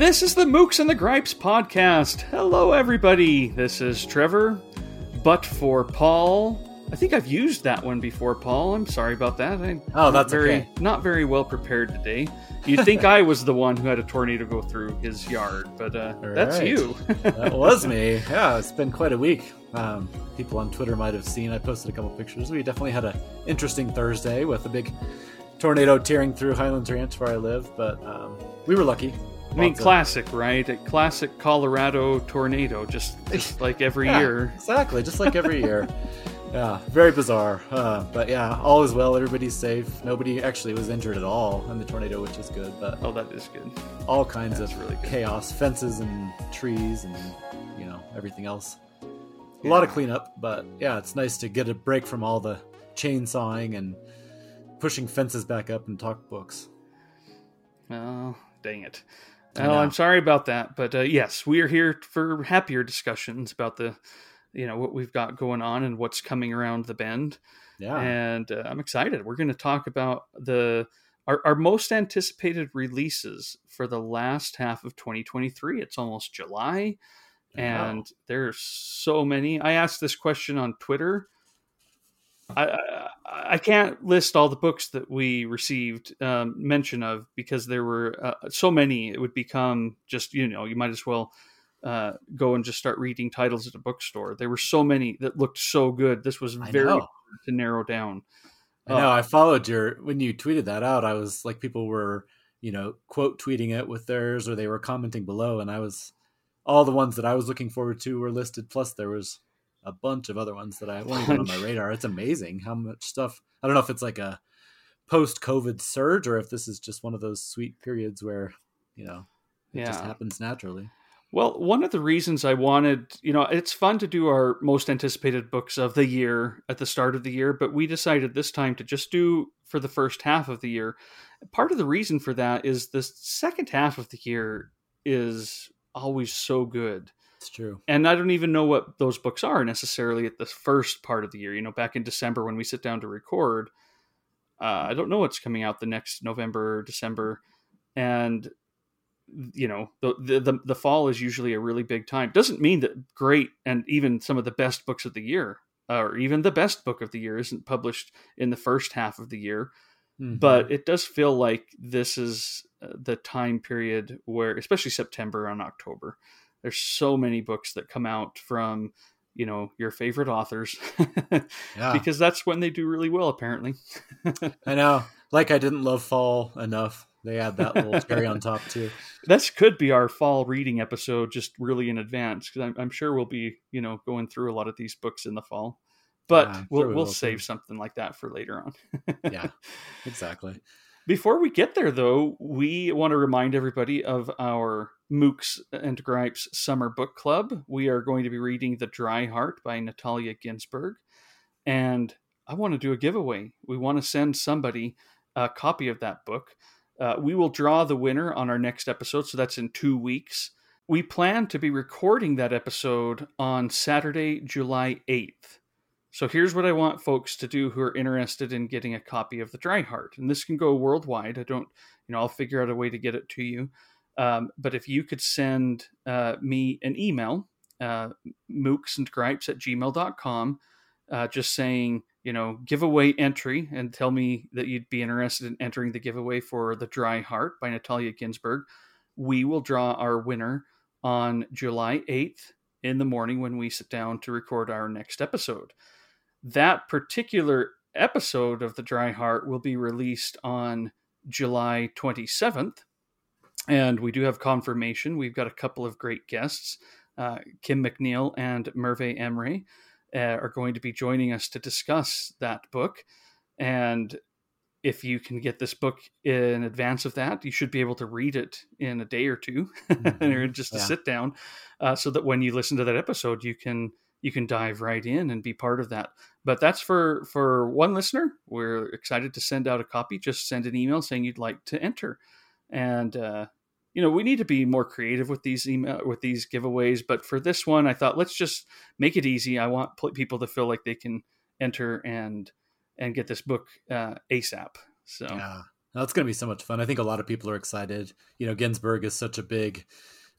This is the Mookse and the Gripes podcast. Hello, everybody. This is Trevor, but for Paul. I think I've used that one before, Paul. I'm sorry about that. I'm Oh, that's very okay. not very well prepared today. You'd think I was the one who had a tornado go through his yard, but uh, that's right. you. That was me. Yeah, it's been quite a week. Um, people on Twitter might have seen. I posted a couple pictures. We definitely had an interesting Thursday with a big tornado tearing through Highlands Ranch where I live, but um, we were lucky. I mean, Lots of- classic, right? A classic Colorado tornado, just, just like every Yeah, year. Exactly, just like every year. Yeah, very bizarre. Uh, but yeah, all is well. Everybody's safe. Nobody actually was injured at all in the tornado, which is good. But Oh, that is good. all kinds That's of really good. chaos, fences and trees, and you know everything else. A lot of cleanup, but yeah, it's nice to get a break from all the chainsawing and pushing fences back up and talk books. Oh, dang it. Oh. I'm sorry about that, but uh, yes, we are here for happier discussions about the, you know, what we've got going on and what's coming around the bend. Yeah, And uh, I'm excited. We're going to talk about the our, our most anticipated releases for the last half of 2023. It's almost July, and there's so many. I asked this question on Twitter. I, I I can't list all the books that we received um, mention of because there were uh, so many. It would become just you know you might as well uh, go and just start reading titles at a bookstore. There were so many that looked so good. This was very hard to narrow down. I know. I followed your when you tweeted that out. I was like, people were you know quote tweeting it with theirs, or they were commenting below, and I was all the ones that I was looking forward to were listed. Plus, there was a bunch of other ones that I weren't even on my radar. It's amazing how much stuff. I don't know if it's like a post COVID surge or if this is just one of those sweet periods where you know it just happens naturally. Well, one of the reasons I wanted, you know, it's fun to do our most anticipated books of the year at the start of the year, but we decided this time to just do for the first half of the year. Part of the reason for that is the second half of the year is always so good. It's true. And I don't even know what those books are necessarily at the first part of the year. You know, back in December when we sit down to record, uh, I don't know what's coming out the next November, December, and you know the, the the fall is usually a really big time. Doesn't mean that great and even some of the best books of the year, or even the best book of the year, isn't published in the first half of the year Mhm. but it does feel like this is uh, the time period where especially september and october there's so many books that come out from you know your favorite authors yeah, because that's when they do really well apparently I know. Like I didn't love fall enough. They add that little cherry on top too. this could be our fall reading episode just really in advance because I'm, I'm sure we'll be you know going through a lot of these books in the fall but Yeah, we'll, sure we we'll save too. something like that for later on Yeah, exactly. Before we get there, though, we want to remind everybody of our Mookse and Gripes Summer Book Club. We are going to be reading The Dry Heart by Natalia Ginzburg. And I want to do a giveaway. We want to send somebody a copy of that book. Uh, we will draw the winner on our next episode, so that's in two weeks. We plan to be recording that episode on Saturday, July 8th. So here's what I want folks to do who are interested in getting a copy of The Dry Heart. And this can go worldwide. I don't, you know, I'll figure out a way to get it to you. Um, but if you could send uh, me an email, uh, mookseandgripes at gmail.com, uh, just saying, you know, giveaway entry and tell me that you'd be interested in entering the giveaway for The Dry Heart by Natalia Ginzburg, we will draw our winner on July 8th in the morning when we sit down to record our next episode that particular episode of The Dry Heart will be released on July 27th. And we do have confirmation. We've got a couple of great guests. Uh, Kim McNeil and Merve Emre uh, are going to be joining us to discuss that book. And if you can get this book in advance of that, you should be able to read it in a day or 2 or just to Yeah. sit down, uh, so that when you listen to that episode, you can you can dive right in and be part of that. But that's for for one listener. We're excited to send out a copy. Just send an email saying you'd like to enter, and uh, you know we need to be more creative with these email with these giveaways. But for this one, I thought let's just make it easy. I want pl- people to feel like they can enter and and get this book uh, ASAP. So Yeah. That's going to be so much fun. I think a lot of people are excited. You know, Ginzburg is such a big,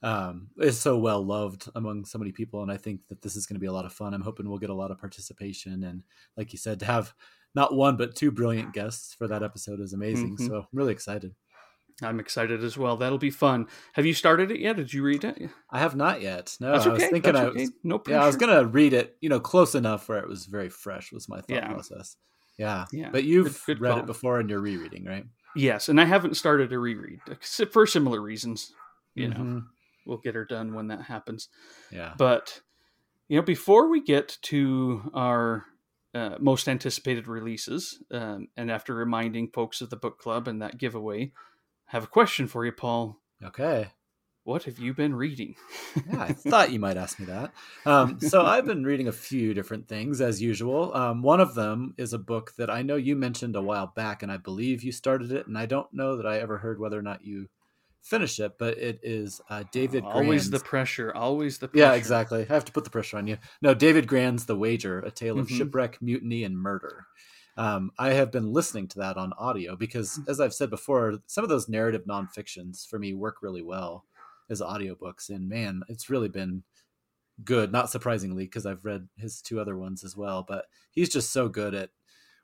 um, is so well loved among so many people, and I think that this is going to be a lot of fun. I'm hoping we'll get a lot of participation, and like you said, to have not one but two brilliant guests for that episode is amazing. Mm-hmm. So I'm really excited. I'm excited as well. That'll be fun. Have you started it yet? Did you read it? I have not yet. No, okay. I was thinking That's I was, no pressure. Yeah, I was gonna read it, you know, close enough where it was very fresh was my thought yeah. process. Yeah. Yeah. But you've good, good read call. it before and you're rereading, right? Yes, and I haven't started a reread for similar reasons. You mm-hmm. know, we'll get her done when that happens. Yeah. But you know, before we get to our uh, most anticipated releases, um, and after reminding folks of the book club and that giveaway, have a question for you, Paul. Okay. What have you been reading? yeah, I thought you might ask me that. Um, so I've been reading a few different things as usual. Um, one of them is a book that I know you mentioned a while back, and I believe you started it, and I don't know that I ever heard whether or not you finished it, but it is uh, David. always the pressure. Always the pressure. Yeah, exactly. I have to put the pressure on you. No, David Grann's The Wager: A Tale of mm-hmm. Shipwreck, Mutiny, and Murder. Um, I have been listening to that on audio because, mm. as I've said before, some of those narrative nonfictions for me work really well as audiobooks. And man, it's really been good, not surprisingly, because I've read his two other ones as well. But he's just so good at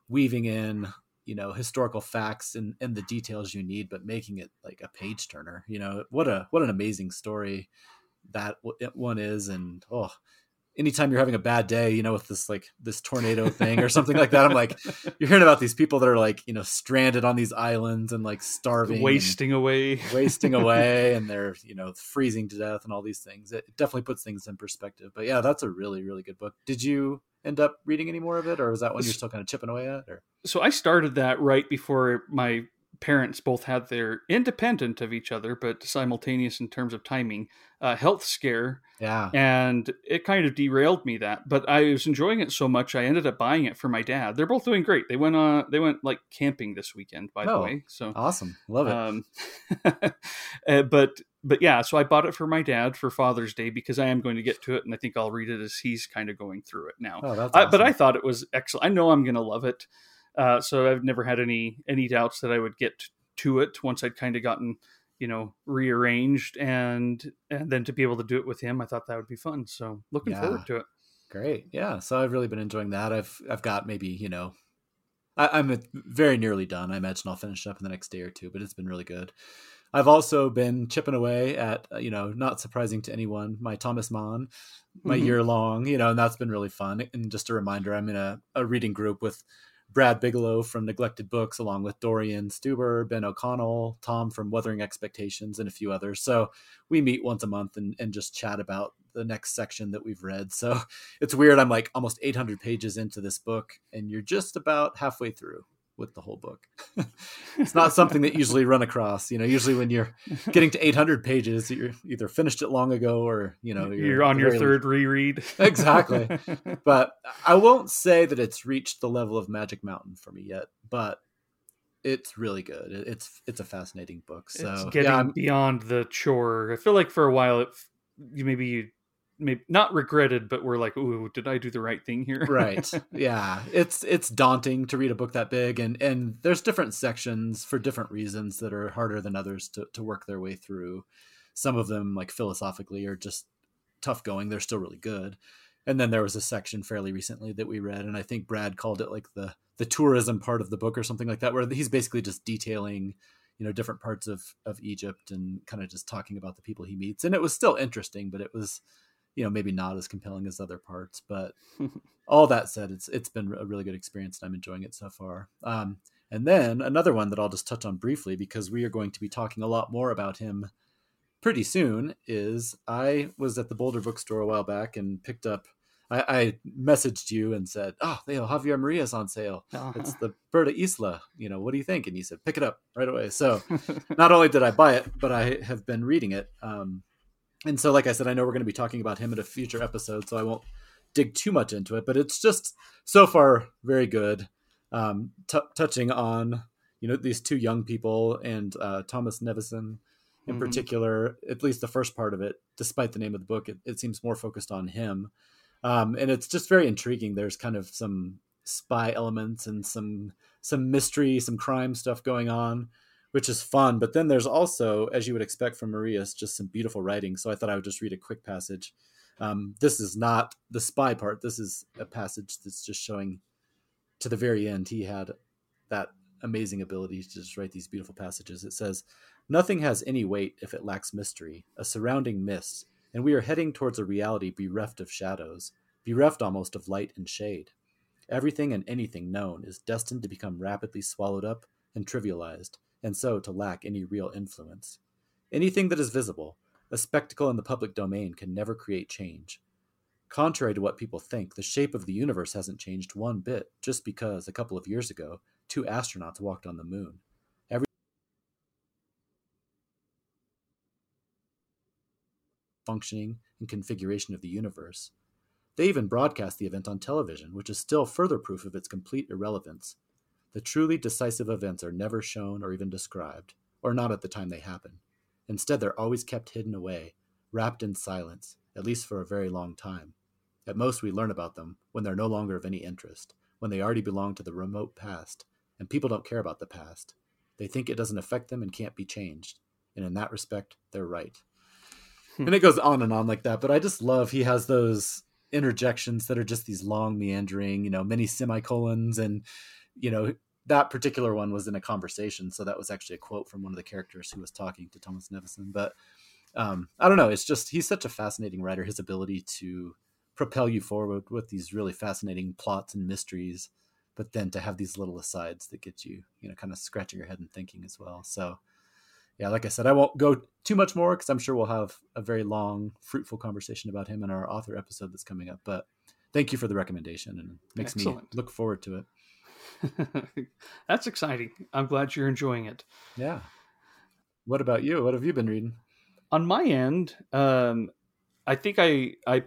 weaving in, you know, historical facts and, and the details you need, but making it like a page turner. You know, what a what an amazing story that one is. And oh, anytime you're having a bad day, you know, with this like this tornado thing or something like that, I'm like, you're hearing about these people that are like, you know, stranded on these islands and like starving, wasting away, wasting away, and they're you know freezing to death and all these things. It definitely puts things in perspective. But yeah, that's a really really good book. Did you end up reading any more of it, or was that one you're still kind of chipping away at? Or so I started that right before my parents both had their independent of each other but simultaneous in terms of timing uh, health scare. Yeah. And it kind of derailed me that but i was enjoying it so much i ended up buying it for my dad. They're both doing great. They went on they went like camping this weekend by oh, the way so awesome. Love it. um, uh, but but yeah so i bought it for my dad for father's day because i am going to get to it and i think i'll read it as he's kind of going through it now. Oh, that's awesome. I, but i thought it was excellent. I know i'm going to love it uh, so I've never had any any doubts that I would get to it once I'd kind of gotten you know rearranged and and then to be able to do it with him, I thought that would be fun. So looking yeah. forward to it. Great, yeah. So I've really been enjoying that. I've I've got maybe you know I, am very nearly done. I imagine I'll finish up in the next day or two, but it's been really good. I've also been chipping away at, uh, you know, not surprising to anyone, my Thomas Mann, my mm-hmm. year long, you know, and that's been really fun. And just a reminder, I'm in a, a reading group with Brad Bigelow from Neglected Books, along with Dorian Stuber, Ben O'Connell, Tom from Wuthering Expectations, and a few others. So we meet once a month and, and just chat about the next section that we've read. So it's weird. I'm like almost 800 pages into this book, and you're just about halfway through with the whole book. it's not something that usually run across. You know, usually when you're getting to 800 pages, you're either finished it long ago or you know you're, you're on your third reread. exactly. But I won't say that it's reached the level of Magic Mountain for me yet, but it's really good. It's it's a fascinating book. So it's getting yeah, beyond the chore. I feel like for a while it maybe you maybe not regretted, but we're like, "Ooh, did I do the right thing here?" right. Yeah. It's it's daunting to read a book that big, and and there's different sections for different reasons that are harder than others to to work their way through. Some of them, like philosophically, are just tough going. They're still really good. And then there was a section fairly recently that we read, and I think Brad called it like the the tourism part of the book or something like that, where he's basically just detailing you know different parts of of Egypt and kind of just talking about the people he meets and it was still interesting but it was you know maybe not as compelling as other parts but all that said it's it's been a really good experience and i'm enjoying it so far um, and then another one that i'll just touch on briefly because we are going to be talking a lot more about him pretty soon is i was at the boulder bookstore a while back and picked up I, I messaged you and said, "Oh, they have Javier Marías on sale. Uh-huh. It's the Berta Isla. You know, what do you think?" And you said, "Pick it up right away." So, not only did I buy it, but I have been reading it. Um, and so, like I said, I know we're going to be talking about him in a future episode, so I won't dig too much into it. But it's just so far very good, um, t- touching on you know these two young people and uh, Thomas Nevinson in mm-hmm. particular. At least the first part of it, despite the name of the book, it, it seems more focused on him, um, and it's just very intriguing. There's kind of some spy elements and some some mystery, some crime stuff going on, which is fun. But then there's also, as you would expect from Marías, just some beautiful writing. So I thought I would just read a quick passage. Um, this is not the spy part. This is a passage that's just showing to the very end he had that amazing ability to just write these beautiful passages. It says, Nothing has any weight if it lacks mystery, a surrounding mist, and we are heading towards a reality bereft of shadows, bereft almost of light and shade. Everything and anything known is destined to become rapidly swallowed up and trivialized, and so to lack any real influence. Anything that is visible, a spectacle in the public domain, can never create change. Contrary to what people think, the shape of the universe hasn't changed one bit just because, a couple of years ago, two astronauts walked on the moon. Every functioning and configuration of the universe. They even broadcast the event on television, which is still further proof of its complete irrelevance. The truly decisive events are never shown or even described, or not at the time they happen. Instead, they're always kept hidden away, wrapped in silence, at least for a very long time. At most, we learn about them when they're no longer of any interest, when they already belong to the remote past, and people don't care about the past. They think it doesn't affect them and can't be changed. And in that respect, they're right. Hmm. and it goes on and on like that. But I just love he has those interjections that are just these long meandering, you know, many semicolons and you know, that particular one was in a conversation, so that was actually a quote from one of the characters who was talking to Thomas Nevinson. But um, I don't know, it's just he's such a fascinating writer. His ability to propel you forward with these really fascinating plots and mysteries, but then to have these little asides that get you, you know, kind of scratching your head and thinking as well. So yeah, like I said, I won't go too much more because I'm sure we'll have a very long, fruitful conversation about him in our author episode that's coming up. But thank you for the recommendation and it makes Excellent. me look forward to it. that's exciting. I'm glad you're enjoying it. Yeah. What about you? What have you been reading? On my end, um, I think I I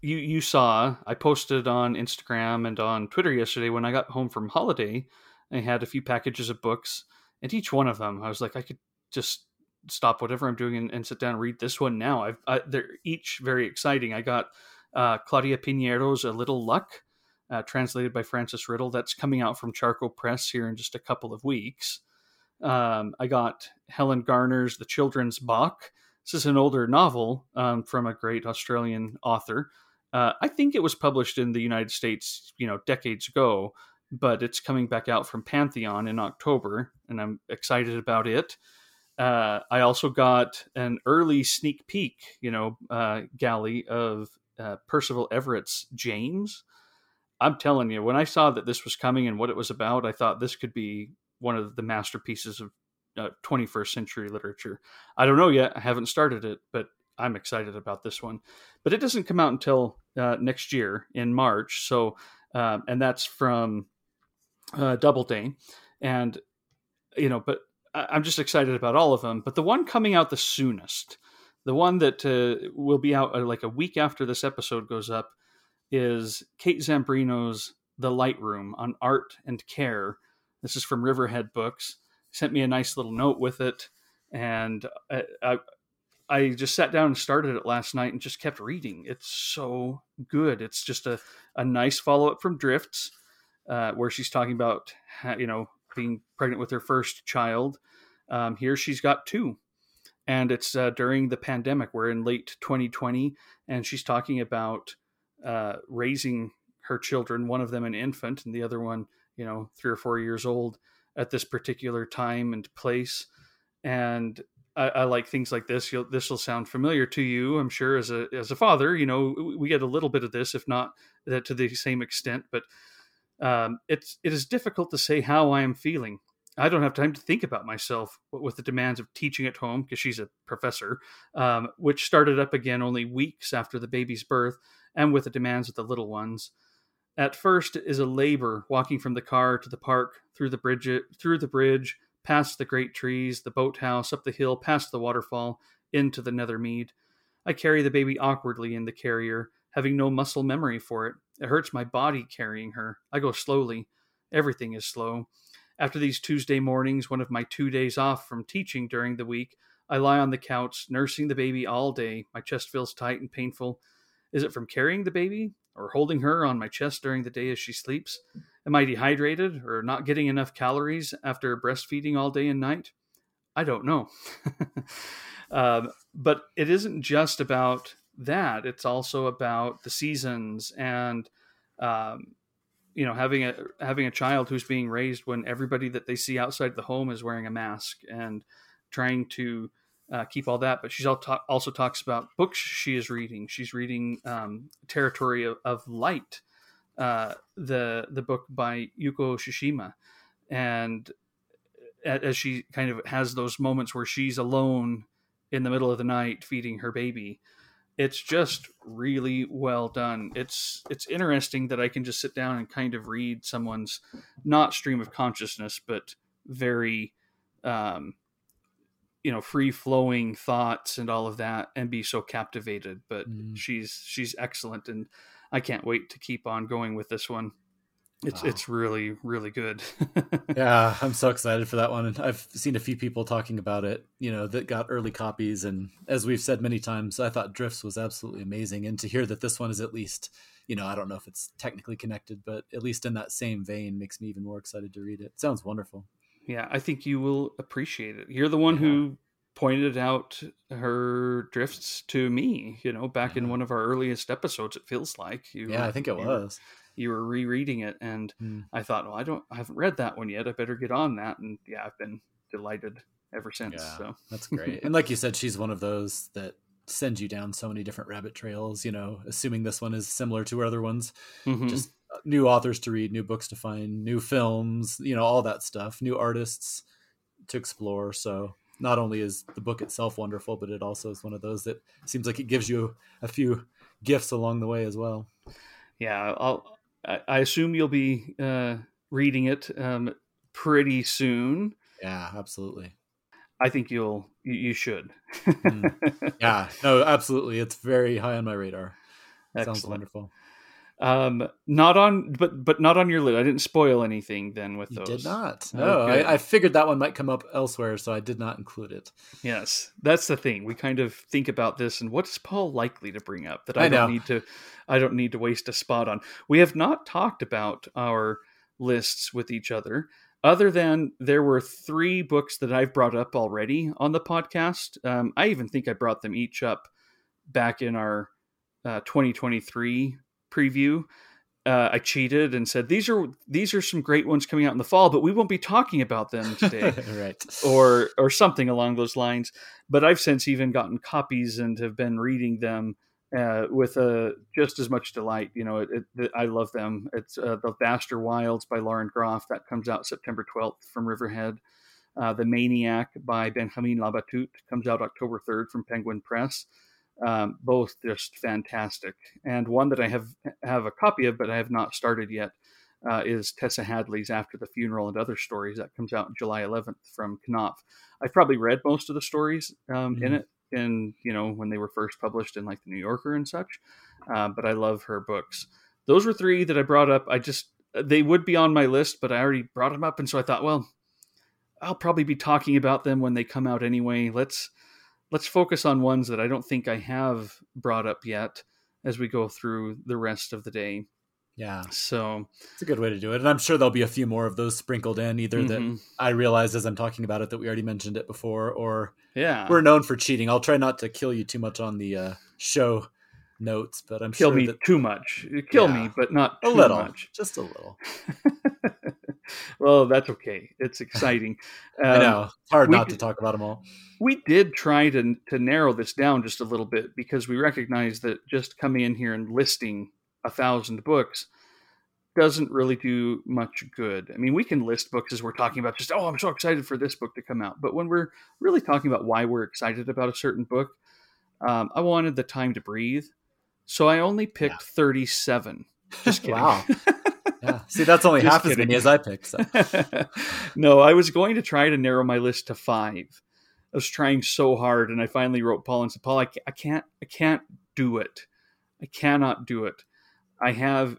you you saw I posted on Instagram and on Twitter yesterday when I got home from holiday. I had a few packages of books, and each one of them I was like I could just stop whatever I'm doing and, and sit down and read this one now. I've, I, they're each very exciting. I got uh, Claudia Piñeiro's A Little Luck, uh, translated by Frances Riddle. That's coming out from Charco Press here in just a couple of weeks. Um, I got Helen Garner's The Children's Bach. This is an older novel um, from a great Australian author. Uh, I think it was published in the United States, you know, decades ago, but it's coming back out from Pantheon in October, and I'm excited about it. Uh, I also got an early sneak peek, you know, uh, galley of uh, Percival Everett's James. I'm telling you, when I saw that this was coming and what it was about, I thought this could be one of the masterpieces of 21st uh, century literature. I don't know yet; I haven't started it, but I'm excited about this one. But it doesn't come out until uh, next year in March. So, um, and that's from uh, Doubleday, and you know, but I'm just excited about all of them. But the one coming out the soonest, the one that uh, will be out uh, like a week after this episode goes up, is Kate Zambreno's The Lightroom on art and care. This is from Riverhead Books. Sent me a nice little note with it, and I, I, I just sat down and started it last night and just kept reading. It's so good. It's just a, a nice follow up from Drifts, uh, where she's talking about you know being pregnant with her first child. Um, here she's got two. And it's uh, during the pandemic. We're in late 2020, and she's talking about uh, raising her children, one of them an infant, and the other one, you know, three or four years old at this particular time and place. And I, I like things like this. this will sound familiar to you, I'm sure, as a as a father. You know, we get a little bit of this, if not to the same extent. But um, it's it is difficult to say how I am feeling. I don't have time to think about myself with the demands of teaching at home because she's a professor, um, which started up again only weeks after the baby's birth, and with the demands of the little ones. At first is a labor walking from the car to the park, through the bridge, through the bridge, past the great trees, the boathouse, up the hill, past the waterfall, into the nether mead. I carry the baby awkwardly in the carrier, having no muscle memory for it. It hurts my body carrying her. I go slowly. Everything is slow. After these Tuesday mornings, one of my two days off from teaching during the week, I lie on the couch, nursing the baby all day. My chest feels tight and painful. Is it from carrying the baby or holding her on my chest during the day as she sleeps? Am I dehydrated or not getting enough calories after breastfeeding all day and night? I don't know. um, but it isn't just about that. It's also about the seasons and, um, you know, having a having a child who's being raised when everybody that they see outside the home is wearing a mask and trying to uh, keep all that. But she's also talks about books she is reading. She's reading um, Territory of, of Light, uh, the the book by Yuko Tsushima, and as she kind of has those moments where she's alone in the middle of the night feeding her baby it's just really well done it's it's interesting that i can just sit down and kind of read someone's not stream of consciousness but very um you know free flowing thoughts and all of that and be so captivated but mm. she's she's excellent and i can't wait to keep on going with this one it's wow. it's really really good. yeah, I'm so excited for that one. And I've seen a few people talking about it, you know, that got early copies. And as we've said many times, I thought Drifts was absolutely amazing. And to hear that this one is at least, you know, I don't know if it's technically connected, but at least in that same vein, makes me even more excited to read it. it sounds wonderful. Yeah, I think you will appreciate it. You're the one yeah. who pointed out her drifts to me, you know, back yeah. in one of our earliest episodes. It feels like you. Yeah, I think it was you were rereading it, and mm. I thought, well, I don't, I haven't read that one yet. I better get on that, and yeah, I've been delighted ever since. Yeah, so that's great. and like you said, she's one of those that sends you down so many different rabbit trails. You know, assuming this one is similar to other ones, mm-hmm. just uh, new authors to read, new books to find, new films, you know, all that stuff, new artists to explore. So not only is the book itself wonderful, but it also is one of those that seems like it gives you a few gifts along the way as well. Yeah, I'll I, assume you'll be uh, reading it um, pretty soon. Yeah, absolutely. I think you'll you, you should. mm. Yeah, no, absolutely. It's very high on my radar. Sounds wonderful. Um, not on, but but not on your list. I didn't spoil anything then with you those. Did not. No, okay. I, I, figured that one might come up elsewhere, so I did not include it. Yes, that's the thing. We kind of think about this, and what is Paul likely to bring up that I, I don't need to, I don't need to waste a spot on. We have not talked about our lists with each other, other than there were three books that I've brought up already on the podcast. Um, I even think I brought them each up back in our uh, 2023 preview, uh, I cheated and said these are these are some great ones coming out in the fall, but we won't be talking about them today, right? Or or something along those lines. But I've since even gotten copies and have been reading them uh, with uh, just as much delight. You know, it, it, I love them. It's uh, the Vaster Wilds by Lauren Groff that comes out September twelfth from Riverhead. Uh, the Maniac by Benjamin Labatut comes out October third from Penguin Press um, both just fantastic. And one that I have have a copy of, but I have not started yet, uh, is Tessa Hadley's After the Funeral and Other Stories that comes out July 11th from Knopf. I've probably read most of the stories um, mm-hmm. in it, in you know when they were first published in like the New Yorker and such. Uh, but I love her books. Those were three that I brought up. I just they would be on my list, but I already brought them up, and so I thought, well, I'll probably be talking about them when they come out anyway. Let's let's focus on ones that I don't think I have brought up yet as we go through the rest of the day. Yeah. So it's a good way to do it. And I'm sure there'll be a few more of those sprinkled in, either mm-hmm. that I realize as I'm talking about it that we already mentioned it before, or yeah, we're known for cheating. I'll try not to kill you too much on the uh, show notes, but I'm sure kill sure me that... too much. Kill yeah. me, but not a little, much. just a little. well, that's okay. It's exciting. Um, I know. It's hard not to talk about them all. We did try to to narrow this down just a little bit because we recognize that just coming in here and listing a thousand books doesn't really do much good. I mean, we can list books as we're talking about just, oh, I'm so excited for this book to come out. But when we're really talking about why we're excited about a certain book, um, I wanted the time to breathe. So I only picked yeah. 37. Just kidding. wow. Yeah. See, that's only half kidding. as many as I picked. So. no, I was going to try to narrow my list to five. I was trying so hard, and I finally wrote Paul and said, "Paul, I, I can't, I can't do it. I cannot do it. I have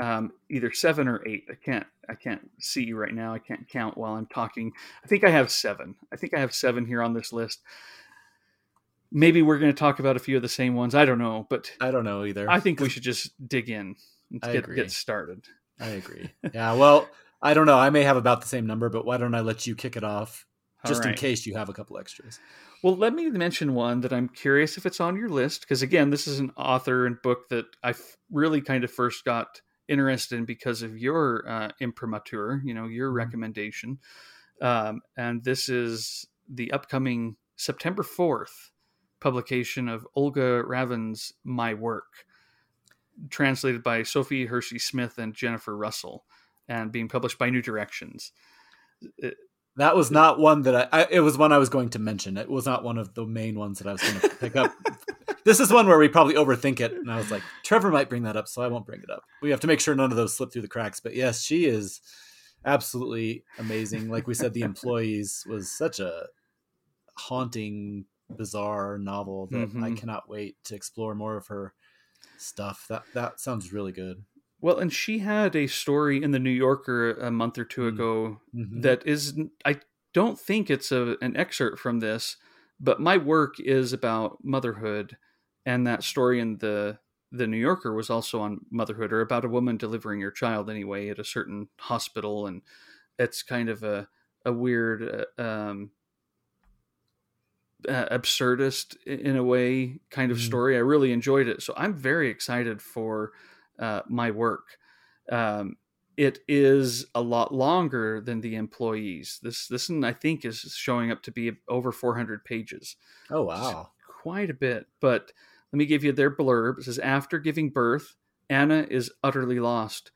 um, either seven or eight. I can't, I can't see you right now. I can't count while I'm talking. I think I have seven. I think I have seven here on this list." Maybe we're going to talk about a few of the same ones. I don't know, but I don't know either. I think we should just dig in and get, get started. I agree. Yeah, well, I don't know. I may have about the same number, but why don't I let you kick it off just right. in case you have a couple extras? Well, let me mention one that I'm curious if it's on your list because again, this is an author and book that I really kind of first got interested in because of your uh, imprimatur, you know, your mm-hmm. recommendation. Um, and this is the upcoming September 4th publication of Olga Ravn's My Work, translated by Sophie Hersi Smith and Jennifer Russell, and being published by New Directions. It, that was not one that I, I, It was one I was going to mention. It was not one of the main ones that I was going to pick up. this is one where we probably overthink it, and I was like, Trevor might bring that up, so I won't bring it up. We have to make sure none of those slip through the cracks. But yes, she is absolutely amazing. Like we said, the employees was such a haunting, bizarre novel that mm-hmm. I cannot wait to explore more of her stuff. That that sounds really good. Well, and she had a story in the New Yorker a month or two mm. ago mm-hmm. that is I don't think it's a, an excerpt from this, but my work is about motherhood and that story in the the New Yorker was also on motherhood or about a woman delivering her child anyway at a certain hospital and it's kind of a a weird uh, um, uh, absurdist in a way kind of mm. story. I really enjoyed it. So I'm very excited for uh, my work. Um, it is a lot longer than the employees. This this one I think is showing up to be over 400 pages. Oh wow, quite a bit. But let me give you their blurb. It says after giving birth, Anna is utterly lost.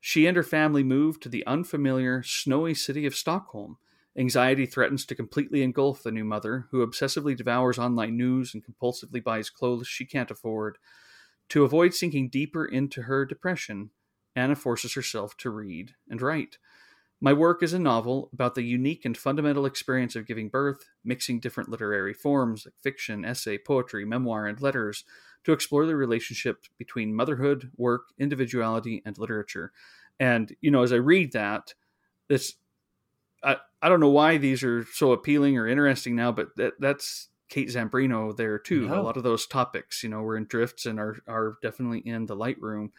She and her family move to the unfamiliar, snowy city of Stockholm. Anxiety threatens to completely engulf the new mother, who obsessively devours online news and compulsively buys clothes she can't afford. To avoid sinking deeper into her depression, Anna forces herself to read and write. My work is a novel about the unique and fundamental experience of giving birth, mixing different literary forms like fiction, essay, poetry, memoir, and letters to explore the relationship between motherhood, work, individuality, and literature. And, you know, as I read that, it's, I, I don't know why these are so appealing or interesting now, but that, that's Kate Zambreno there too. A lot of those topics, you know, were in drifts and are are definitely in the Lightroom.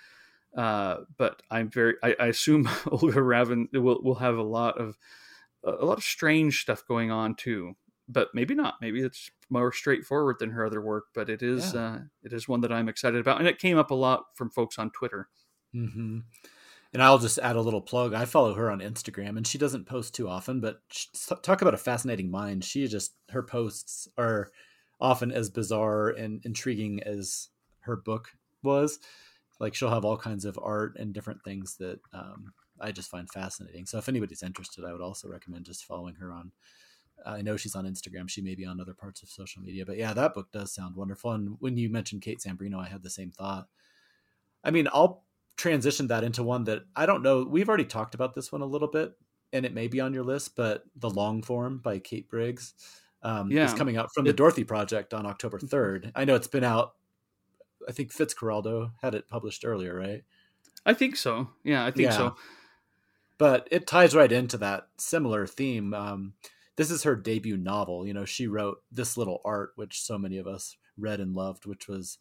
Uh, but I'm very, I, I assume Olga Ravn will will have a lot of a lot of strange stuff going on too. But maybe not. Maybe it's more straightforward than her other work. But it is yeah. uh, it is one that I'm excited about, and it came up a lot from folks on Twitter. Mm-hmm. And I'll just add a little plug. I follow her on Instagram, and she doesn't post too often, but talk about a fascinating mind. She just her posts are often as bizarre and intriguing as her book was. Like she'll have all kinds of art and different things that um, I just find fascinating. So if anybody's interested, I would also recommend just following her on. I know she's on Instagram. She may be on other parts of social media, but yeah, that book does sound wonderful. And when you mentioned Kate Zambreno, I had the same thought. I mean, I'll transitioned that into one that I don't know. We've already talked about this one a little bit, and it may be on your list, but The Long Form by Kate Briggs um, yeah. is coming out from the Dorothy Project on October 3rd. Mm-hmm. I know it's been out. I think Fitzcarraldo had it published earlier, right? I think so. Yeah, I think yeah. so. But it ties right into that similar theme. Um, this is her debut novel. You know, she wrote This Little Art, which so many of us read and loved, which was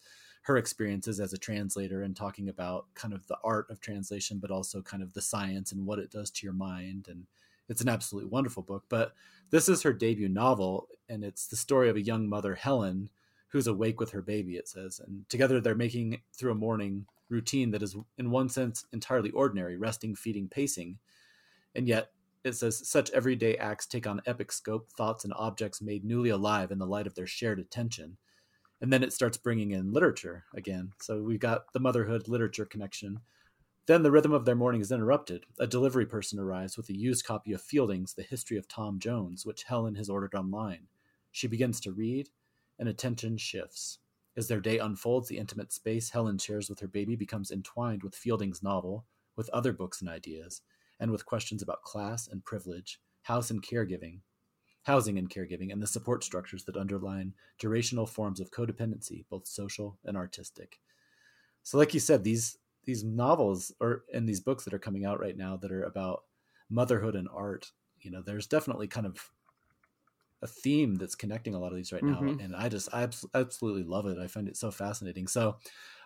her experiences as a translator and talking about kind of the art of translation, but also kind of the science and what it does to your mind. And it's an absolutely wonderful book. But this is her debut novel, and it's the story of a young mother, Helen, who's awake with her baby, it says. And together they're making through a morning routine that is, in one sense, entirely ordinary resting, feeding, pacing. And yet, it says such everyday acts take on epic scope, thoughts and objects made newly alive in the light of their shared attention and then it starts bringing in literature again. So we've got the motherhood literature connection. Then the rhythm of their morning is interrupted. A delivery person arrives with a used copy of Fielding's The History of Tom Jones, which Helen has ordered online. She begins to read, and attention shifts. As their day unfolds, the intimate space Helen shares with her baby becomes entwined with Fielding's novel, with other books and ideas, and with questions about class and privilege, house and caregiving, housing and caregiving, and the support structures that underline durational forms of codependency, both social and artistic. So, like you said, these these novels or and these books that are coming out right now that are about motherhood and art, you know, there's definitely kind of a theme that's connecting a lot of these right now, Mhm. and I just I abs- absolutely love it. I find it so fascinating. So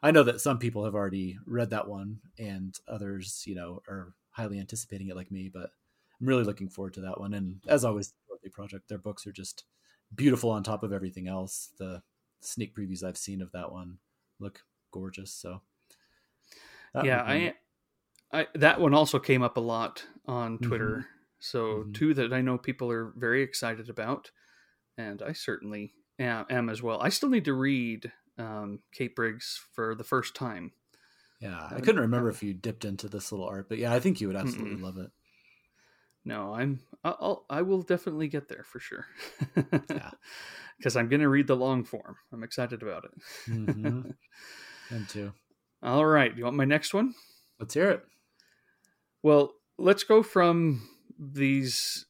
I know that some people have already read that one, and others, you know, are highly anticipating it like me. But I'm really looking forward to that one. And as always, Project, their books are just beautiful on top of everything else. The sneak previews I've seen of that one look gorgeous. So yeah, I, I that one also came up a lot on Mhm. Twitter. So Mhm. two that I know people are very excited about, and I certainly am, am as well. I still need to read um, Kate Briggs for the first time. yeah. I couldn't remember if you dipped into this little art, but yeah, I think you would absolutely Mm-mm. love it. No, I'm I- I'll I will definitely get there for sure. Yeah. Because I'm going to read the long form. I'm excited about it. Mhm. And too. All right, you want my next one? Let's hear it. Well, let's go from these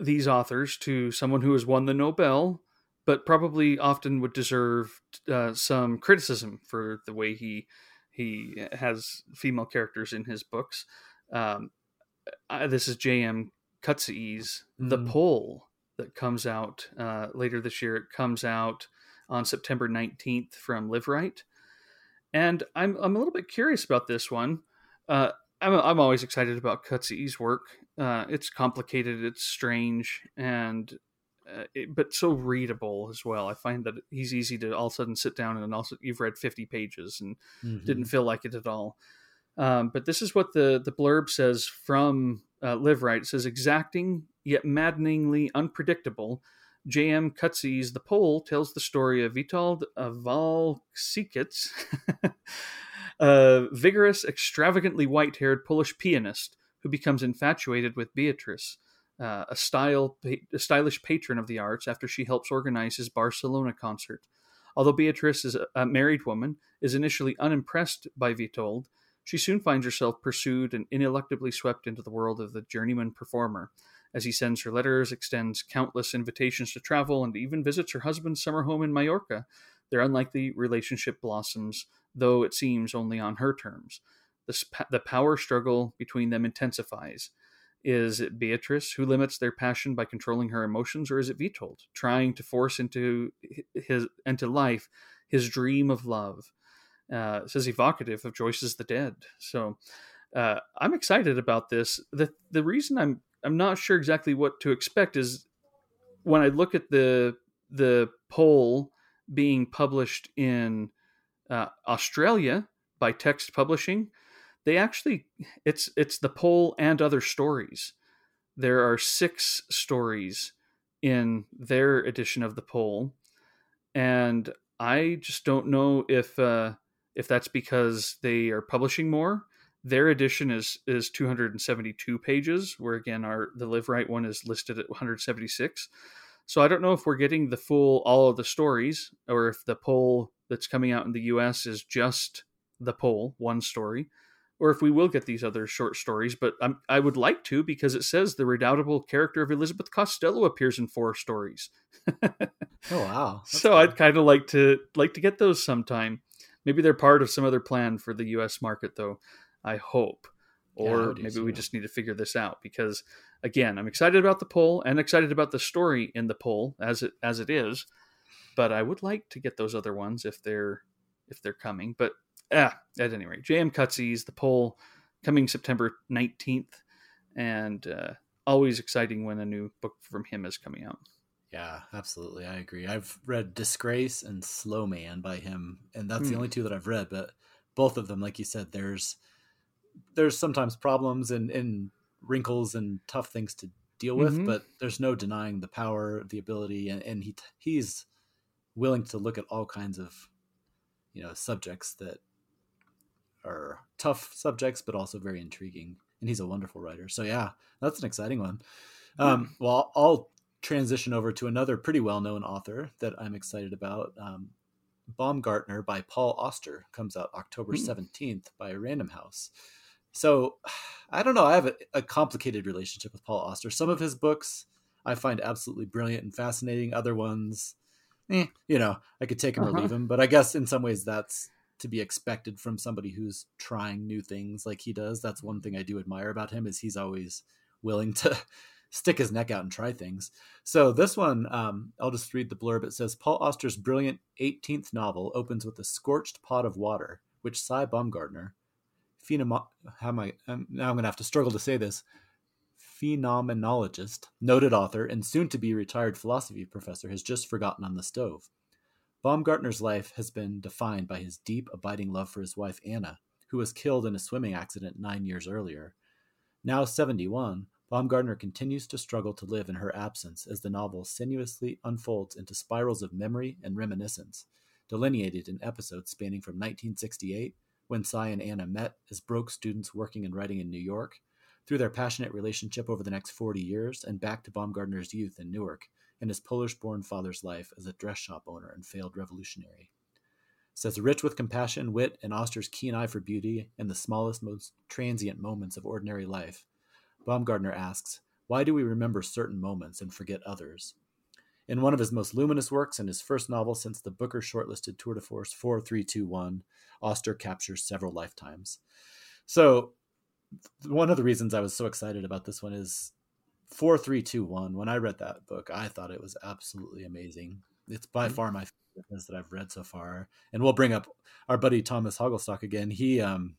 these authors to someone who has won the Nobel, but probably often would deserve uh, some criticism for the way he he has female characters in his books. Um, I, this is J.M. Coetzee's, The Mm. Pole, that comes out uh, later this year. It comes out on September 19th from Liveright. And I'm, I'm a little bit curious about this one. Uh, I'm, I'm always excited about Coetzee's work. Uh, it's complicated, it's strange, and uh, it, but so readable as well. I find that he's easy to all of a sudden sit down and also you've read 50 pages and didn't Mhm. feel like it at all. Um, but this is what the the blurb says from uh, Liveright. It says exacting yet maddeningly unpredictable. J.M. Coetzee's The Pole tells the story of Witold Walczykiewicz, a vigorous, extravagantly white haired Polish pianist who becomes infatuated with Beatrice, uh, a, style, a stylish patron of the arts, after she helps organize his Barcelona concert. Although Beatrice is a married woman, is initially unimpressed by Vitold, she soon finds herself pursued and ineluctably swept into the world of the journeyman performer. As he sends her letters, extends countless invitations to travel, and even visits her husband's summer home in Majorca, their unlikely relationship blossoms, though it seems only on her terms. The, sp- the power struggle between them intensifies. Is it Beatrice who limits their passion by controlling her emotions, or is it Witold trying to force into his into life his dream of love? Uh, evocative of Joyce's The Dead. So uh, I'm excited about this. the The reason I'm I'm not sure exactly what to expect is when I look at the the Pole being published in uh, Australia by Text Publishing, they actually it's it's the Pole and other stories. There are six stories in their edition of the Pole, and I just don't know if uh, if that's because they are publishing more. Their edition is is 272 pages, where again our the Liveright one is listed at 176. So I don't know if we're getting the full all of the stories, or if the Pole that's coming out in the U.S. is just the Pole, one story, or if we will get these other short stories. But I'm, I would like to because it says the redoubtable character of Elizabeth Costello appears in four stories. Oh wow! That's so cool. I'd kind of like to like to get those sometime. Maybe they're part of some other plan for the U.S. market, though. I hope, or do maybe we just need to figure this out because, again, I'm excited about the Pole and excited about the story in the Pole as it as it is. But I would like to get those other ones if they're if they're coming. But ah, at any rate, JM Coetzee's, the Pole coming September 19th, and uh, always exciting when a new book from him is coming out. Yeah, absolutely. I agree. I've read Disgrace and Slow Man by him, and that's the Hmm. only two that I've read. But both of them, like you said, there's there's sometimes problems and, and wrinkles and tough things to deal with, Mhm. but there's no denying the power, the ability, and, and he he's willing to look at all kinds of you know subjects that are tough subjects, but also very intriguing. And he's a wonderful writer. So yeah, that's an exciting one. Um, well, I'll transition over to another pretty well-known author that I'm excited about. Um, Baumgartner by Paul Auster comes out October Hmm. 17th by Random House. So I don't know. I have a, a complicated relationship with Paul Auster. Some of his books I find absolutely brilliant and fascinating. Other ones, eh, you know, I could take him or Uh-huh. leave him. But I guess in some ways that's to be expected from somebody who's trying new things like he does. That's one thing I do admire about him is he's always willing to stick his neck out and try things. So this one, um, I'll just read the blurb. It says Paul Auster's brilliant 18th novel opens with a scorched pot of water, which Sy Baumgartner, phenom- how am I, um, now I'm going to have to struggle to say this, phenomenologist, noted author, and soon to be retired philosophy professor, has just forgotten on the stove. Baumgartner's life has been defined by his deep, abiding love for his wife Anna, who was killed in a swimming accident nine years earlier. Now 71, Baumgartner continues to struggle to live in her absence as the novel sinuously unfolds into spirals of memory and reminiscence, delineated in episodes spanning from 1968, when Sy and Anna met as broke students working and writing in New York, through their passionate relationship over the next 40 years, and back to Baumgartner's youth in Newark and his Polish born father's life as a dress shop owner and failed revolutionary. Says rich with compassion, wit, and Auster's keen eye for beauty and the smallest, most transient moments of ordinary life. Baumgartner asks, Why do we remember certain moments and forget others? In one of his most luminous works and his first novel since the Booker shortlisted Tour de Force 4321, Auster captures several lifetimes. So, one of the reasons I was so excited about this one is 4321. When I read that book, I thought it was absolutely amazing. It's by mm-hmm. far my favorite that I've read so far. And we'll bring up our buddy Thomas Hogglestock again. He um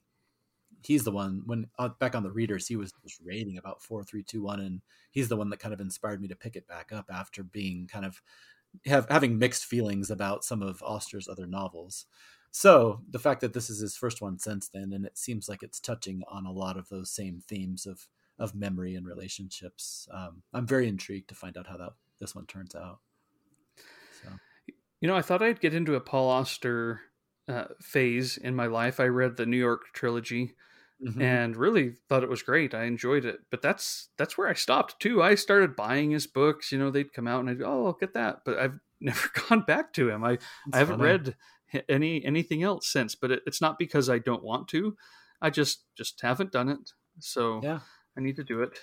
he's the one when uh, back on the readers he was just rating about 4321 and he's the one that kind of inspired me to pick it back up after being kind of have having mixed feelings about some of Auster's other novels. So the fact that this is his first one since then, and it seems like it's touching on a lot of those same themes of of memory and relationships. Um, I'm very intrigued to find out how that this one turns out. So. You know, I thought I'd get into a Paul Auster uh, phase in my life. I read the New York trilogy mm-hmm. and really thought it was great. I enjoyed it, but that's that's where I stopped too. I started buying his books. You know, they'd come out and I'd go, "Oh, I'll get that," but I've never gone back to him. I that's I haven't funny. read any anything else since, but it, it's not because I don't want to. I just just haven't done it. So yeah. I need to do it.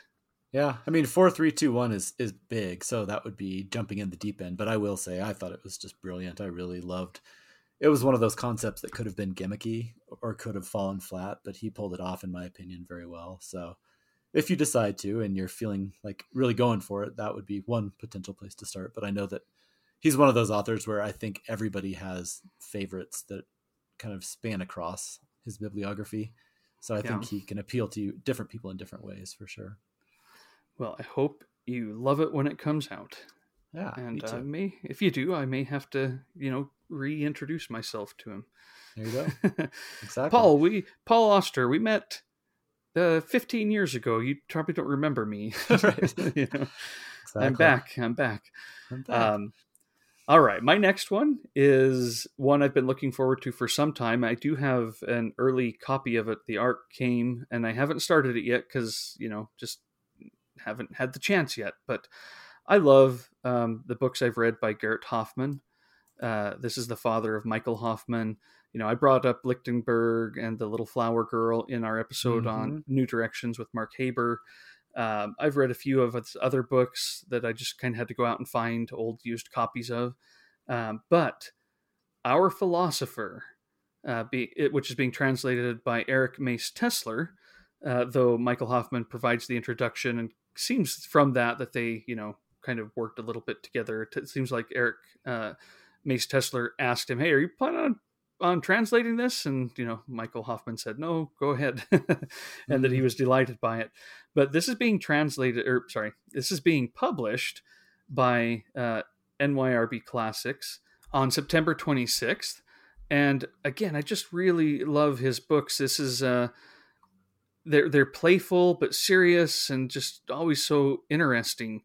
Yeah, I mean, four, three, two, one is is big, so that would be jumping in the deep end. But I will say, I thought it was just brilliant. I really loved. It was one of those concepts that could have been gimmicky or could have fallen flat, but he pulled it off, in my opinion, very well. So, if you decide to and you're feeling like really going for it, that would be one potential place to start. But I know that he's one of those authors where I think everybody has favorites that kind of span across his bibliography. So I yeah. think he can appeal to different people in different ways for sure. Well, I hope you love it when it comes out. Yeah, and I uh, may, if you do, I may have to, you know, reintroduce myself to him. There you go. exactly. Paul, we Paul Auster, we met uh, 15 years ago. You probably don't remember me. right. you know? exactly. I'm back. I'm back. I'm back. Um, all right, my next one is one I've been looking forward to for some time. I do have an early copy of it. The art came, and I haven't started it yet because you know just haven't had the chance yet. But I love um, the books I've read by Gert Hofmann. Uh, this is the father of Michael Hofmann. You know, I brought up Lichtenberg and the Little Flower Girl in our episode mm-hmm. on New Directions with Mark Haber. Um, I've read a few of its other books that I just kind of had to go out and find old used copies of. Um, but Our Philosopher, uh, be, it, which is being translated by Eric Mace Tessler, uh, though Michael Hofmann provides the introduction and seems from that that they, you know, kind of worked a little bit together. It seems like Eric uh, Mace Tessler asked him, "Hey, are you planning on on translating this? And you know michael hofmann said no go ahead. And that he mm-hmm. was delighted by it. But this is being translated or sorry this is being published by uh, nyrb classics on september 26th and again i just really love his books. This is uh they're they're playful but serious and just always so interesting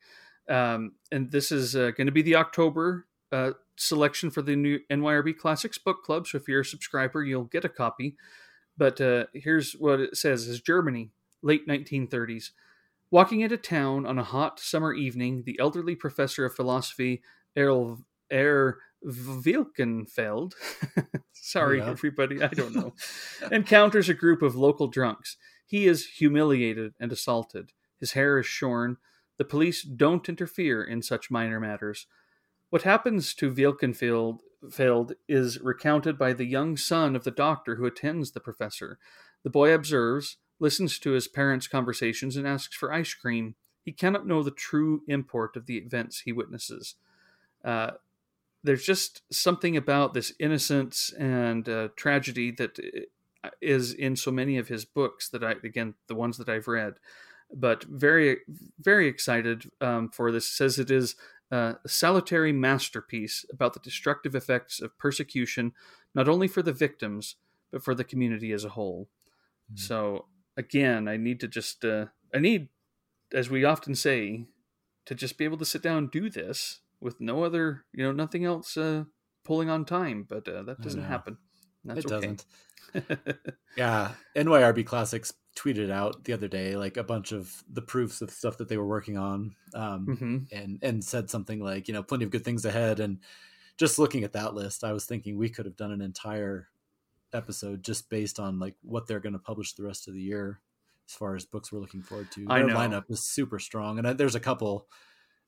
um, and this is uh, going to be the october uh, selection for the new NYRB Classics Book Club. So if you're a subscriber, you'll get a copy. But uh, here's what it says: "Is Germany, late 1930s." Walking into town on a hot summer evening, the elderly professor of philosophy, Erl, Er Veilchenfeld, sorry yeah. everybody, I don't know, encounters a group of local drunks. He is humiliated and assaulted. His hair is shorn. The police don't interfere in such minor matters. What happens to Veilchenfeld is recounted by the young son of the doctor who attends the professor. The boy observes, listens to his parents' conversations, and asks for ice cream. He cannot know the true import of the events he witnesses. Uh, there's just something about this innocence and uh, tragedy that uh, in so many of his books that I, again, the ones that I've read, but very, very excited um, for this. Says it is a salutary masterpiece about the destructive effects of persecution, not only for the victims, but for the community as a whole. Mm-hmm. So again, I need to just, uh, I need, as we often say, to just be able to sit down and do this with no other, you know, nothing else uh, pulling on time. But uh, that doesn't happen. That's it okay. doesn't. yeah, NYRB Classics tweeted out the other day like a bunch of the proofs of stuff that they were working on, um, mm-hmm. and and said something like, you know, plenty of good things ahead. And just looking at that list, I was thinking we could have done an entire episode just based on like what they're going to publish the rest of the year as far as books we're looking forward to. Their lineup is super strong, and there's a couple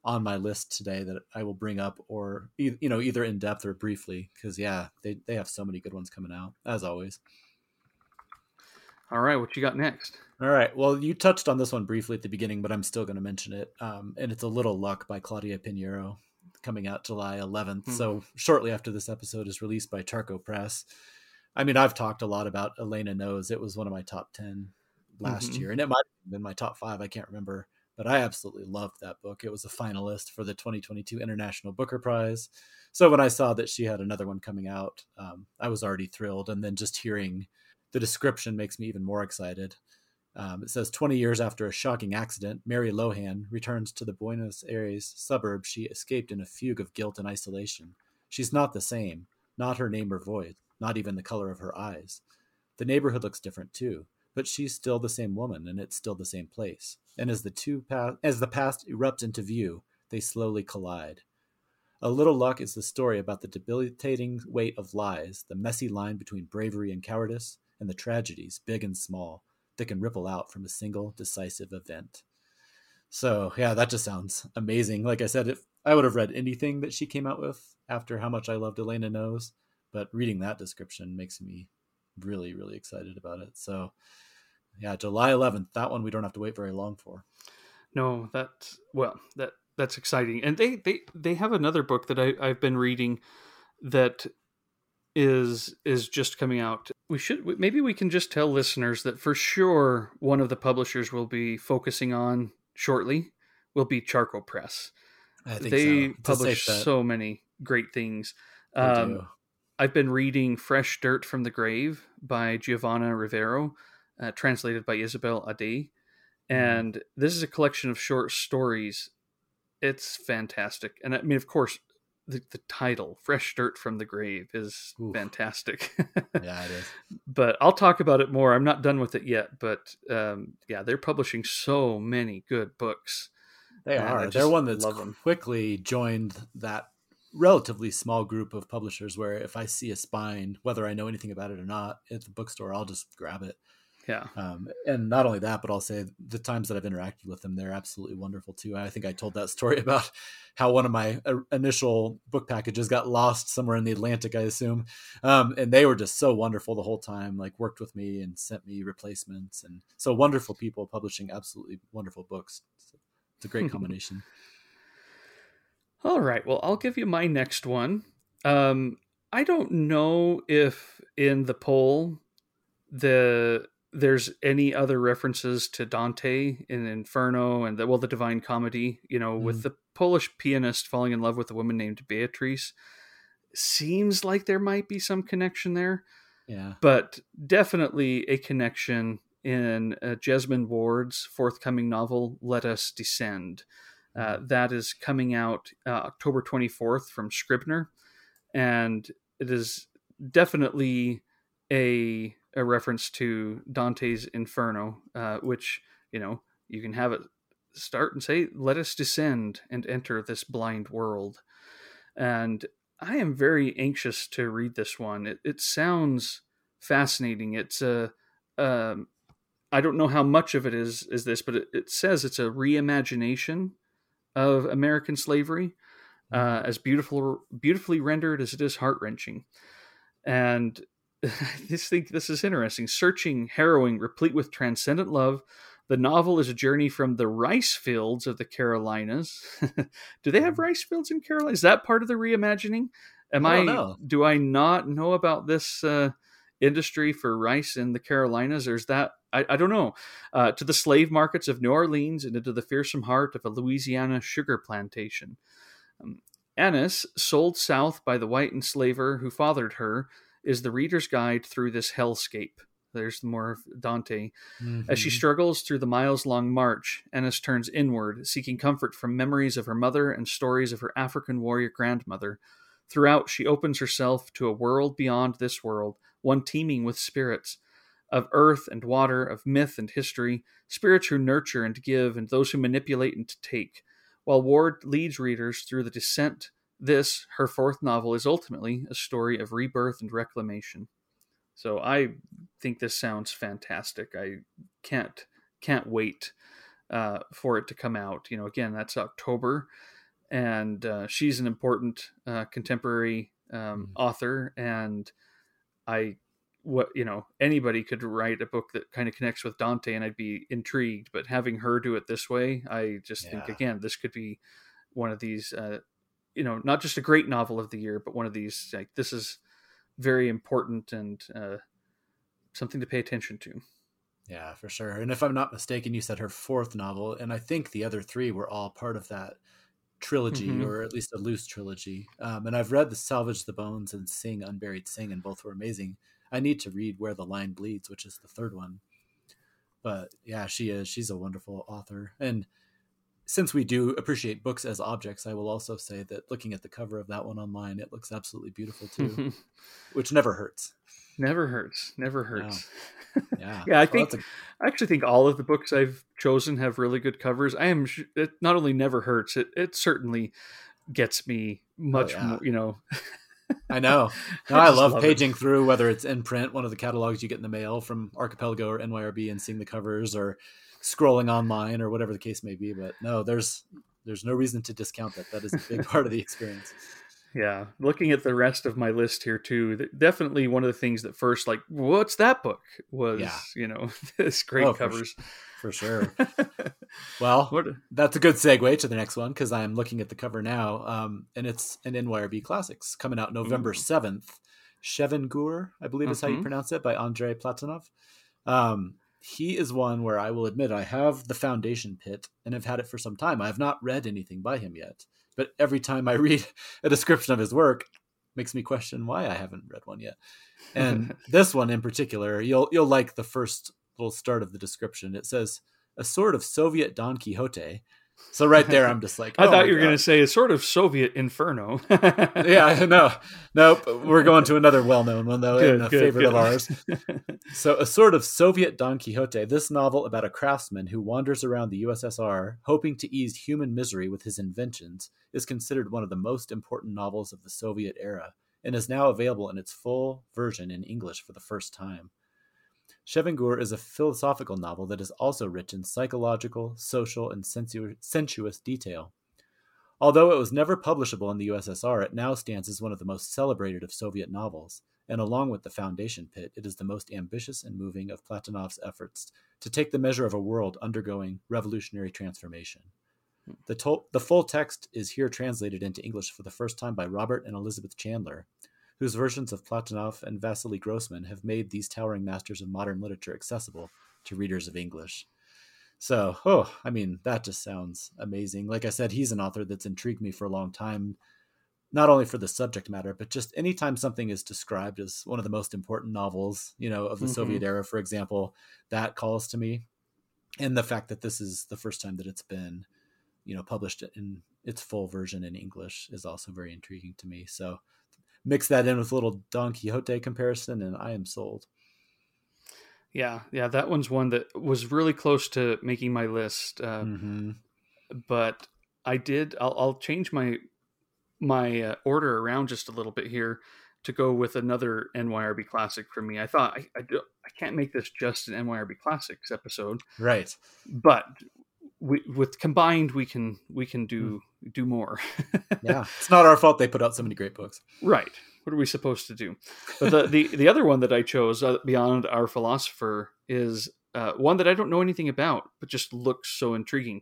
on my list today that I will bring up, or you know, either in depth or briefly, because yeah, they they have so many good ones coming out as always. All right, what you got next? All right, well, you touched on this one briefly at the beginning, but I'm still going to mention it. Um, and it's a little luck by Claudia Piñeiro, coming out July 11th. Mm-hmm. So shortly after this episode is released by Charco Press. I mean, I've talked a lot about Elena Knows. It was one of my top ten last mm-hmm. year, and it might have been my top five. I can't remember but I absolutely loved that book. It was a finalist for the 2022 International Booker Prize. So when I saw that she had another one coming out, um, I was already thrilled. And then just hearing the description makes me even more excited. Um, it says 20 years after a shocking accident, Mary Lohan returns to the Buenos Aires suburb she escaped in a fugue of guilt and isolation. She's not the same, not her name or voice, not even the color of her eyes. The neighborhood looks different too but she's still the same woman and it's still the same place. And as the two pa- as the past erupts into view, they slowly collide. A Little Luck is the story about the debilitating weight of lies, the messy line between bravery and cowardice, and the tragedies, big and small, that can ripple out from a single decisive event. So, yeah, that just sounds amazing. Like I said, if I would have read anything that she came out with after how much I loved Elena Knows, but reading that description makes me really, really excited about it. So, yeah, July 11th. That one we don't have to wait very long for. No, that well, that that's exciting. And they they they have another book that I I've been reading that is is just coming out. We should maybe we can just tell listeners that for sure one of the publishers we'll be focusing on shortly will be Charco Press. I think they so. publish so many great things. Um, I've been reading Fresh Dirt from the Grave by Giovanna Rivero uh, translated by Isabel Adey. Mm-hmm. And mm. this is a collection of short stories. It's fantastic. And I mean, of course, the, the title, Fresh Dirt from the Grave, is Oof. fantastic. yeah, it is. But I'll talk about it more. I'm not done with it yet. But um, yeah, they're publishing so many good books. They are. They're one that's quickly joined that relatively small group of publishers where if I see a spine, whether I know anything about it or not, at the bookstore, I'll just grab it. Yeah. Um, and not only that, but I'll say the times that I've interacted with them, they're absolutely wonderful too. I think I told that story about how one of my uh, initial book packages got lost somewhere in the Atlantic, I assume. Um, and they were just so wonderful the whole time, like worked with me and sent me replacements. And so wonderful people publishing absolutely wonderful books. So it's a great combination. All right. Well, I'll give you my next one. Um, I don't know if in the poll the there's any other references to Dante in Inferno and the well the Divine Comedy, you know, mm. with the Polish pianist falling in love with a woman named Beatrice. Seems like there might be some connection there. Yeah. But definitely a connection in uh, Jesmyn Ward's forthcoming novel Let Us Descend. Uh, mm. that is coming out uh, October 24th from Scribner and it is definitely a a reference to Dante's Inferno, uh, which you know you can have it start and say, "Let us descend and enter this blind world." And I am very anxious to read this one. It, it sounds fascinating. It's a um, I don't know how much of it is is this, but it, it says it's a reimagination of American slavery, uh, mm-hmm. as beautiful beautifully rendered as it is heart wrenching. And this think this is interesting. Searching, harrowing, replete with transcendent love. The novel is a journey from the rice fields of the Carolinas. do they have rice fields in Carolina? Is that part of the reimagining? Am I, I, know. do I not know about this uh, industry for rice in the Carolinas? Or is that I, I don't know. Uh, to the slave markets of New Orleans and into the fearsome heart of a Louisiana sugar plantation. Um, Annis, sold south by the white enslaver who fathered her, is the reader's guide through this hellscape. There's more of Dante. Mm-hmm. As she struggles through the miles long march, Annis turns inward, seeking comfort from memories of her mother and stories of her African warrior grandmother. Throughout, she opens herself to a world beyond this world, one teeming with spirits of earth and water, of myth and history, spirits who nurture and give, and those who manipulate and take. While Ward leads readers through the descent, this, her fourth novel, is ultimately a story of rebirth and reclamation. So I think this sounds fantastic. I can't can't wait uh, for it to come out. You know, again, that's October, and uh, she's an important uh, contemporary um, mm-hmm. author, and I what you know anybody could write a book that kind of connects with Dante and I'd be intrigued but having her do it this way I just yeah. think again this could be one of these uh, you know not just a great novel of the year but one of these like this is very important and uh, something to pay attention to yeah for sure and if I'm not mistaken you said her fourth novel and I think the other three were all part of that trilogy mm-hmm. or at least a loose trilogy um, and I've read the salvage the bones and sing unburied sing and both were amazing I need to read Where the Line Bleeds, which is the third one. But yeah, she is. She's a wonderful author. And since we do appreciate books as objects, I will also say that looking at the cover of that one online, it looks absolutely beautiful too, which never hurts. Never hurts. Never hurts. No. Yeah. yeah, I think a... I actually think all of the books I've chosen have really good covers. I am it not only never hurts, it it certainly gets me oh, much oh, yeah. more, you know. I know. No, I, I love, love paging it. through whether it's in print, one of the catalogs you get in the mail from Archipelago or NYRB, and seeing the covers, or scrolling online, or whatever the case may be. But no, there's there's no reason to discount that. That is a big part of the experience. Yeah, looking at the rest of my list here too, definitely one of the things that first like, what's that book? Was yeah. you know this great oh, covers. For, for sure. well, what? that's a good segue to the next one because I'm looking at the cover now, um, and it's an NYRB Classics coming out November seventh. Chevengur, I believe is mm-hmm. how you mm-hmm. pronounce it, by Andrei Platonov. Um, he is one where I will admit I have the Foundation Pit and have had it for some time. I have not read anything by him yet, but every time I read a description of his work, makes me question why I haven't read one yet. And this one in particular, you'll you'll like the first little start of the description. It says a sort of Soviet Don Quixote. So right there, I'm just like, I oh thought you were going to say a sort of Soviet Inferno. yeah, no, nope. We're going to another well-known one though, good, and a good, favorite good. of ours. so a sort of Soviet Don Quixote. This novel about a craftsman who wanders around the USSR, hoping to ease human misery with his inventions, is considered one of the most important novels of the Soviet era, and is now available in its full version in English for the first time. Chevengur is a philosophical novel that is also rich in psychological, social, and sensu- sensuous detail. Although it was never publishable in the USSR, it now stands as one of the most celebrated of Soviet novels, and along with The Foundation Pit, it is the most ambitious and moving of Platonov's efforts to take the measure of a world undergoing revolutionary transformation. Hmm. The, to- the full text is here translated into English for the first time by Robert and Elizabeth Chandler, whose versions of Platonov and Vasily Grossman have made these towering masters of modern literature accessible to readers of English. So, oh, I mean, that just sounds amazing. Like I said, he's an author that's intrigued me for a long time, not only for the subject matter, but just anytime something is described as one of the most important novels, you know, of the mm-hmm. Soviet era, for example, that calls to me. And the fact that this is the first time that it's been, you know, published in its full version in English is also very intriguing to me. So mix that in with a little Don Quixote comparison, and I am sold. Yeah, yeah, that one's one that was really close to making my list, uh, mm-hmm. but I did. I'll, I'll, change my my uh, order around just a little bit here to go with another NYRB classic for me. I thought I I, do, I can't make this just an NYRB classics episode, right? But we, with combined we can we can do mm. do more yeah it's not our fault they put out so many great books right what are we supposed to do? But the the, the other one that I chose uh, beyond our philosopher is uh, one that I don't know anything about, but just looks so intriguing.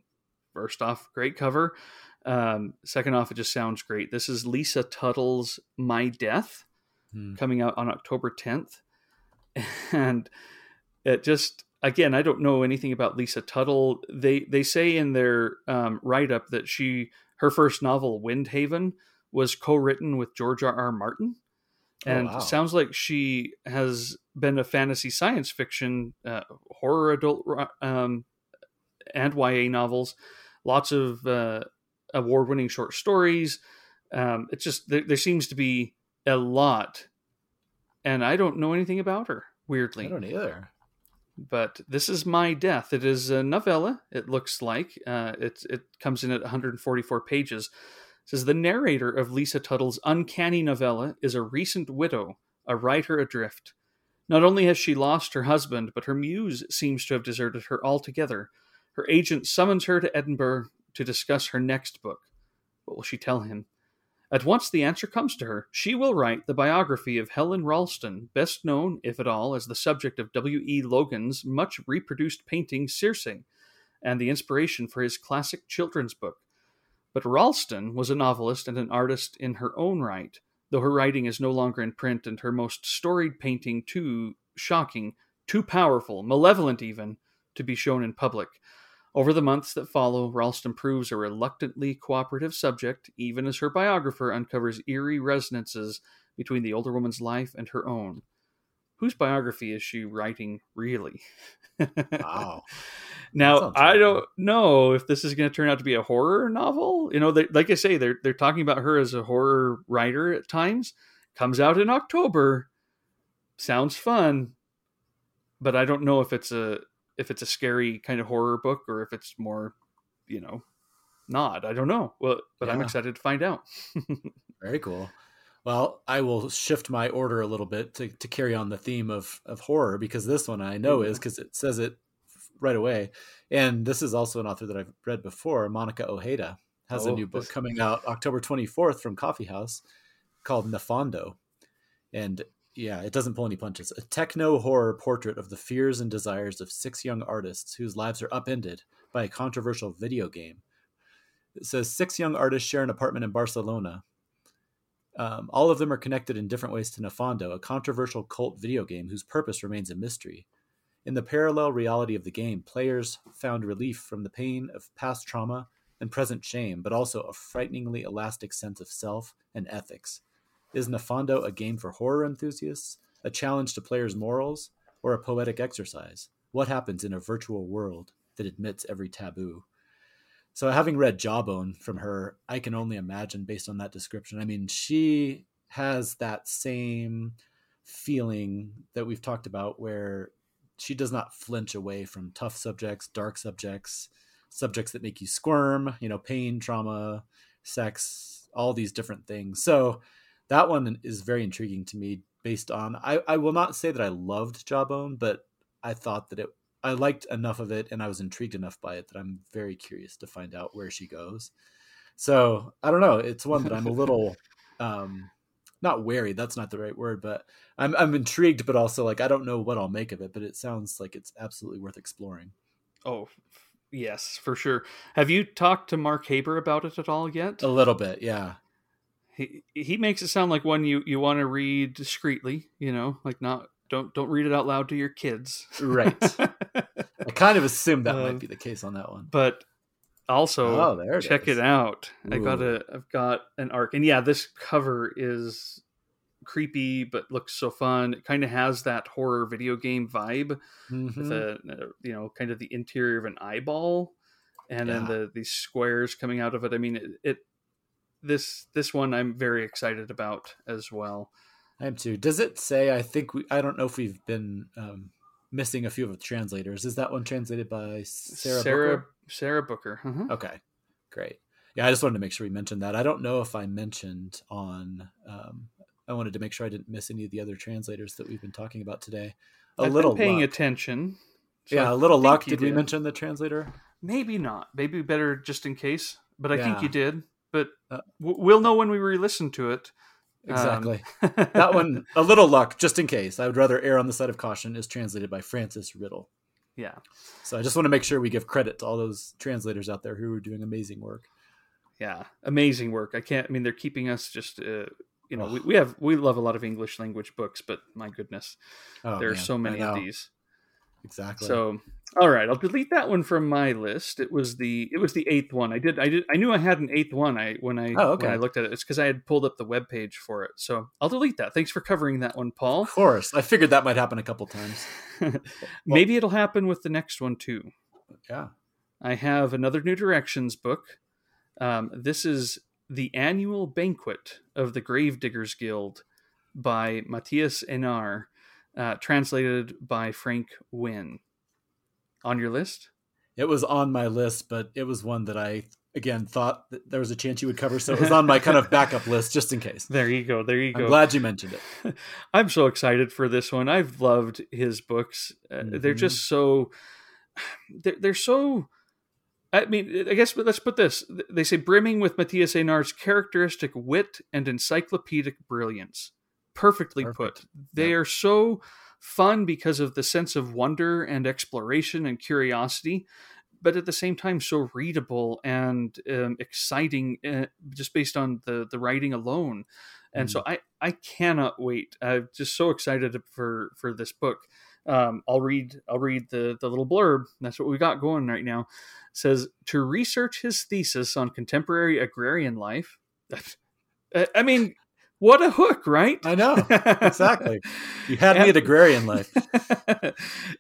First off, great cover. Um, second off, it just sounds great. This is Lisa Tuttle's My Death, hmm. coming out on October 10th, and it just again, I don't know anything about Lisa Tuttle. They they say in their um, write up that she her first novel, Windhaven, was co-written with George R. R. Martin, oh, and oh, wow. sounds like she has been a fantasy science fiction, uh, horror adult, um, and YA novels. Lots of uh, award-winning short stories. Um, it's just there, there seems to be a lot, and I don't know anything about her. Weirdly, I don't either but this is my death. It is a novella it looks like. Uh, it, it comes in at 144 pages. It says the narrator of lisa tuttle's uncanny novella is a recent widow a writer adrift. Not only has she lost her husband but her muse seems to have deserted her altogether. Her agent summons her to edinburgh to discuss her next book. What will she tell him at once the answer comes to her. She will write the biography of Helen Ralston, best known, if at all, as the subject of W. E. Logan's much reproduced painting Circe, and the inspiration for his classic children's book. But Ralston was a novelist and an artist in her own right, though her writing is no longer in print and her most storied painting too shocking, too powerful, malevolent even, to be shown in public. Over the months that follow, Ralston proves a reluctantly cooperative subject, even as her biographer uncovers eerie resonances between the older woman's life and her own. Whose biography is she writing, really? wow. now, I don't know if this is going to turn out to be a horror novel. You know, they, like I say, they're, they're talking about her as a horror writer at times. Comes out in October. Sounds fun. But I don't know if it's a if it's a scary kind of horror book or if it's more, you know, not. I don't know. Well, but yeah. I'm excited to find out. Very cool. Well, I will shift my order a little bit to, to carry on the theme of, of horror because this one I know is mm-hmm. because it says it right away. And this is also an author that I've read before. Monica Ojeda has oh, a new book this... coming out October 24th from Coffee House called Nefando. And yeah, it doesn't pull any punches. A techno horror portrait of the fears and desires of six young artists whose lives are upended by a controversial video game. It says six young artists share an apartment in Barcelona. Um, all of them are connected in different ways to Nefando, a controversial cult video game whose purpose remains a mystery. In the parallel reality of the game, players found relief from the pain of past trauma and present shame, but also a frighteningly elastic sense of self and ethics. Is Nefando a game for horror enthusiasts, a challenge to players' morals, or a poetic exercise? What happens in a virtual world that admits every taboo? So, having read Jawbone from her, I can only imagine based on that description. I mean, she has that same feeling that we've talked about where she does not flinch away from tough subjects, dark subjects, subjects that make you squirm, you know, pain, trauma, sex, all these different things. So, that one is very intriguing to me based on I, I will not say that I loved Jawbone, but I thought that it I liked enough of it and I was intrigued enough by it that I'm very curious to find out where she goes. So I don't know. It's one that I'm a little um not wary, that's not the right word, but I'm I'm intrigued, but also like I don't know what I'll make of it, but it sounds like it's absolutely worth exploring. Oh yes, for sure. Have you talked to Mark Haber about it at all yet? A little bit, yeah he he makes it sound like one you you want to read discreetly you know like not don't don't read it out loud to your kids right i kind of assumed that uh, might be the case on that one but also oh, there it check is. it out Ooh. i got a i've got an arc and yeah this cover is creepy but looks so fun it kind of has that horror video game vibe mm-hmm. with a, you know kind of the interior of an eyeball and yeah. then the these squares coming out of it i mean it, it this this one I'm very excited about as well. I am too. Does it say? I think we. I don't know if we've been um, missing a few of the translators. Is that one translated by Sarah? Sarah Booker? Sarah Booker. Uh-huh. Okay, great. Yeah, I just wanted to make sure we mentioned that. I don't know if I mentioned on. Um, I wanted to make sure I didn't miss any of the other translators that we've been talking about today. A I've little paying luck. attention. So yeah, I a little luck. Did, did, we mention the translator? Maybe not. Maybe better just in case. But I yeah. think you did but uh, we'll know when we re-listen to it. exactly. Um, that one, a little luck, just in case. I would rather err on the side of caution. Is translated by Frances Riddle. Yeah. So I just want to make sure we give credit to all those translators out there who are doing amazing work. Yeah. Amazing work. I can't. I mean, they're keeping us just. Uh, you know, Oh. we, we have we love a lot of English language books, but my goodness, Oh, there are so many of these. Exactly. So, all right, I'll delete that one from my list. It was the it was the eighth one. I did I did I knew I had an eighth one. I when I Oh, okay. when I looked at it, it's because I had pulled up the web page for it. So I'll delete that. Thanks for covering that one, Paul. of course, I figured that might happen a couple times. Maybe it'll happen with the next one too. Yeah. I have another New Directions book. Um, this is the annual banquet of the Gravediggers Guild by Mathias Énard, uh, translated by Frank Wynne. On your list? It was on my list, but it was one that I again thought that there was a chance you would cover, so it was on my kind of backup list just in case. There you go. There you go. I'm glad you mentioned it. I'm so excited for this one. I've loved his books. Uh, They're Mhm. just so they're, they're so I mean, I guess let's put this. They say brimming with Mathias Énard's characteristic wit and encyclopedic brilliance. Perfectly Perfect. put. They are so fun because of the sense of wonder and exploration and curiosity, but at the same time so readable and um, exciting, uh, just based on the the writing alone. And so I I cannot wait. I'm just so excited for for this book. Um, I'll read I'll read the the little blurb. That's what we got going right now. It says to research his thesis on contemporary agrarian life. I mean, what a hook, right? I know exactly. You had me at agrarian life.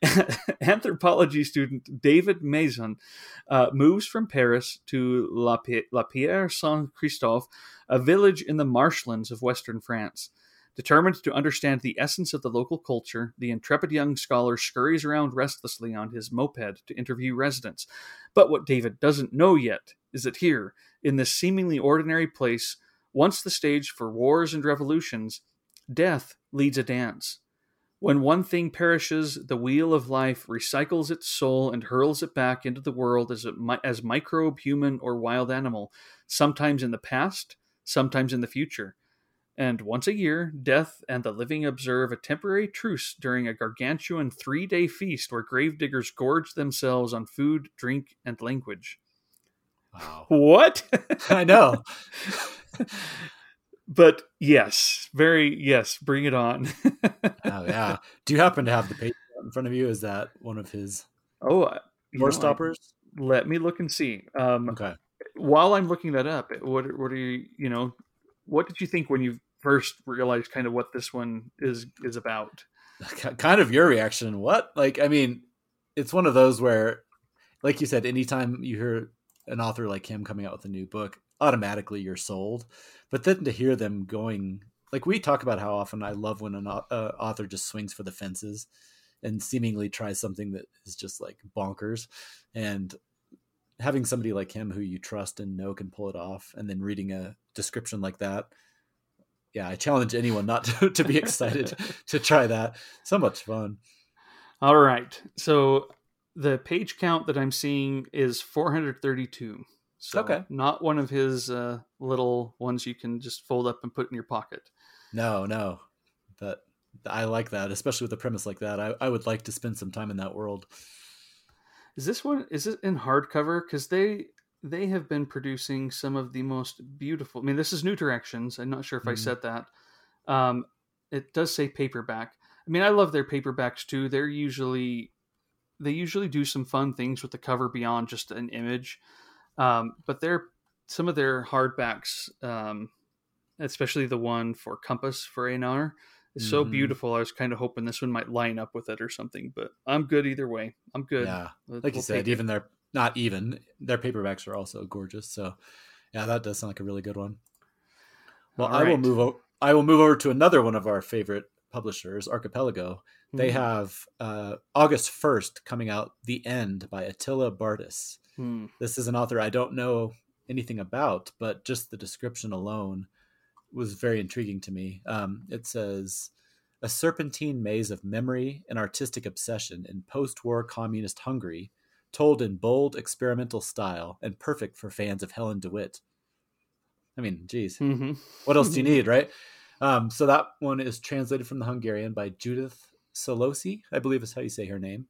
Anthropology student David Mazon uh, moves from Paris to La, Pi- La Pierre Saint Christophe, a village in the marshlands of western France. Determined to understand the essence of the local culture, the intrepid young scholar scurries around restlessly on his moped to interview residents. But what David doesn't know yet is that here, in this seemingly ordinary place, once the stage for wars and revolutions, death leads a dance. When one thing perishes, the wheel of life recycles its soul and hurls it back into the world as, a, as microbe, human, or wild animal, sometimes in the past, sometimes in the future. And once a year, death and the living observe a temporary truce during a gargantuan three day feast where gravediggers gorge themselves on food, drink, and language. Wow. What? I know. but yes, very yes, bring it on. Oh yeah. Do you happen to have the page in front of you? Is that one of his oh, uh, door know, I- stoppers? let me look and see. Um, Okay. while I'm looking that up, what what are you you know what did you think when you first realized kind of what this one is is about? Kind of your reaction. What? Like, I mean, it's one of those where, like you said, anytime you hear an author like him coming out with a new book, automatically you're sold. But then to hear them going, like we talk about how often I love when an uh, author just swings for the fences and seemingly tries something that is just like bonkers. And having somebody like him who you trust and know can pull it off, and then reading a description like that. Yeah, I challenge anyone not to, to be excited to try that. So much fun. All right, so the page count that I'm seeing is 432. So Okay. not one of his uh, little ones you can just fold up and put in your pocket. No, no. But I like that, especially with a premise like that. I, I would like to spend some time in that world. Is this one is it in hardcover? Because they they have been producing some of the most beautiful. I mean, this is New Directions. I'm not sure if I Mhm. said that. Um, it does say paperback. I mean, I love their paperbacks too. They're usually they usually do some fun things with the cover beyond just an image. Um, but they're some of their hardbacks, um, especially the one for Compass for Énard, is so Mhm. beautiful. I was kind of hoping this one might line up with it or something. But I'm good either way. I'm good. Yeah. We'll- Like you said, even their not even their paperbacks are also gorgeous. So yeah, that does sound like a really good one. Well, I will move o- I will move over to another one of our favorite publishers, Archipelago. They Mhm. have uh, August 1st coming out The End by Attila Bartis. Hmm. This is an author I don't know anything about, but just the description alone was very intriguing to me. Um, it says a serpentine maze of memory and artistic obsession in post war communist Hungary, told in bold experimental style and perfect for fans of Helen DeWitt. I mean, geez, Mhm. what else do you need, right? Um, so that one is translated from the Hungarian by Judith Sollosy, I believe is how you say her name.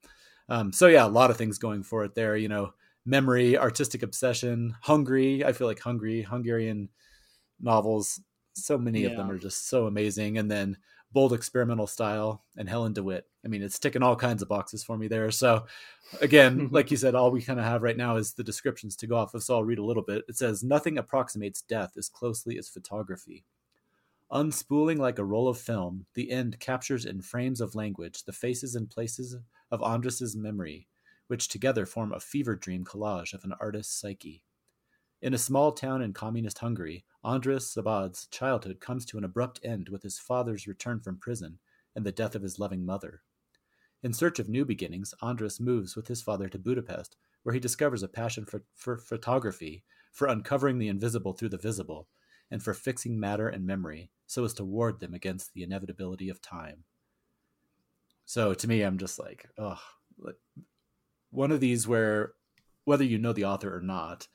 Um, so yeah, a lot of things going for it there. You know, memory, artistic obsession, hungry. I feel like hungry Hungarian novels. So many yeah. of them are just so amazing. And then bold experimental style and Helen DeWitt. I mean, it's ticking all kinds of boxes for me there. So again, like you said, all we kind of have right now is the descriptions to go off of. So I'll read a little bit. It says, Nothing approximates death as closely as photography. Unspooling like a roll of film, the end captures in frames of language the faces and places of András's memory, which together form a fever dream collage of an artist's psyche. In a small town in communist Hungary, András Szabad's childhood comes to an abrupt end with his father's return from prison and the death of his loving mother. In search of new beginnings, András moves with his father to Budapest, where he discovers a passion for, for photography, for uncovering the invisible through the visible, and for fixing matter and memory so as to ward them against the inevitability of time. So to me, I'm just like, oh, one of these where whether you know the author or not,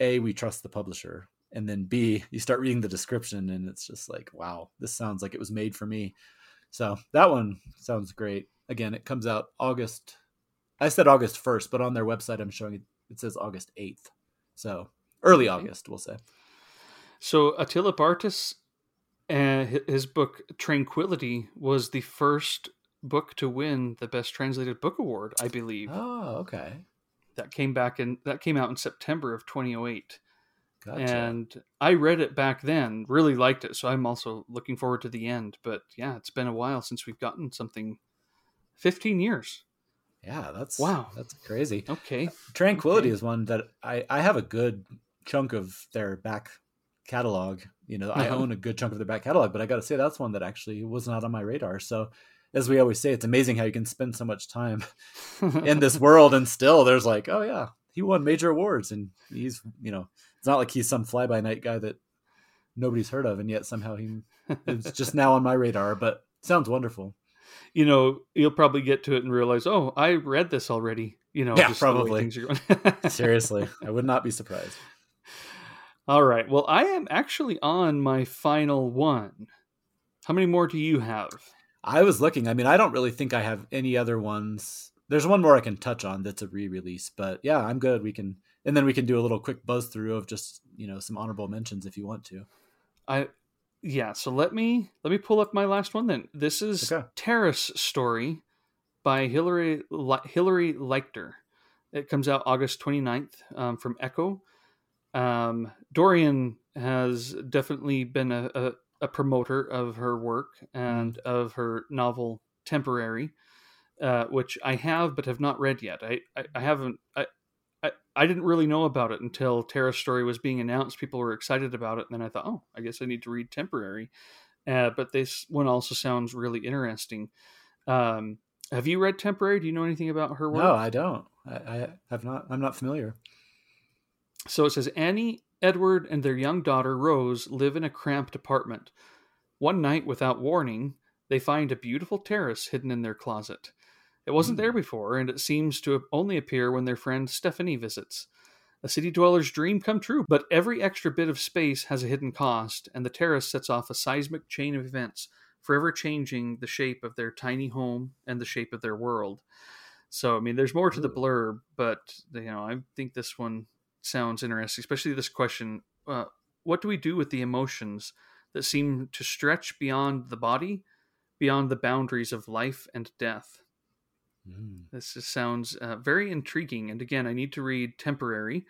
A, we trust the publisher, and then B, you start reading the description and it's just like, wow, this sounds like it was made for me. So that one sounds great. Again, it comes out August. I said August 1st, but on their website, I'm showing it, it says August 8th. So early okay. August, we'll say. So Attila Bartis, uh, his book Tranquility was the first book to win the Best Translated Book Award, I believe. Oh, okay. That came back in that came out in September of 2008. Gotcha. And I read it back then, really liked it, so I'm also looking forward to the end. But yeah, it's been a while since we've gotten something. 15 years. Yeah, that's wow, that's crazy. Okay, Tranquility okay. is one that I I have a good chunk of their back catalog. You know, uh-huh. I own a good chunk of their back catalog, but I got to say that's one that actually was not on my radar. So, as we always say, it's amazing how you can spend so much time in this world and still there's like, oh yeah, he won major awards and he's you know it's not like he's some fly by night guy that nobody's heard of, and yet somehow he is just now on my radar. But sounds wonderful. You know, you'll probably get to it and realize, oh, I read this already. You know, yeah, probably. Seriously, I would not be surprised. All right. Well, I am actually on my final one. How many more do you have? I was looking. I mean, I don't really think I have any other ones. There's one more I can touch on that's a re-release, but yeah, I'm good. We can and then we can do a little quick buzz through of just you know some honorable mentions if you want to. I yeah. So let me let me pull up my last one then. This is okay. Terrace Story by Hilary Hilary Leichter. It comes out August 29th um, from Ecco. Um, Dorian has definitely been a, a, a, promoter of her work and mm. of her novel Temporary, uh, which I have but have not read yet. I, I, I haven't. I, I, I didn't really know about it until Terrace Story was being announced. People were excited about it, and then I thought, oh, I guess I need to read Temporary. Uh, but this one also sounds really interesting. Um, have you read Temporary? Do you know anything about her work? No, I don't. I, I have not. I'm not familiar. So it says Annie, Edward, and their young daughter Rose live in a cramped apartment. One night, without warning, they find a beautiful terrace hidden in their closet. It wasn't there hmm. before, and it seems to only appear when their friend Stephanie visits. A city dweller's dream come true, but every extra bit of space has a hidden cost, and the terrace sets off a seismic chain of events, forever changing the shape of their tiny home and the shape of their world. So, I mean, there's more to the blurb, but you know, I think this one sounds interesting, especially this question: uh, What do we do with the emotions that seem to stretch beyond the body, beyond the boundaries of life and death? Mm. This just sounds uh, very intriguing. And again, I need to read Temporary,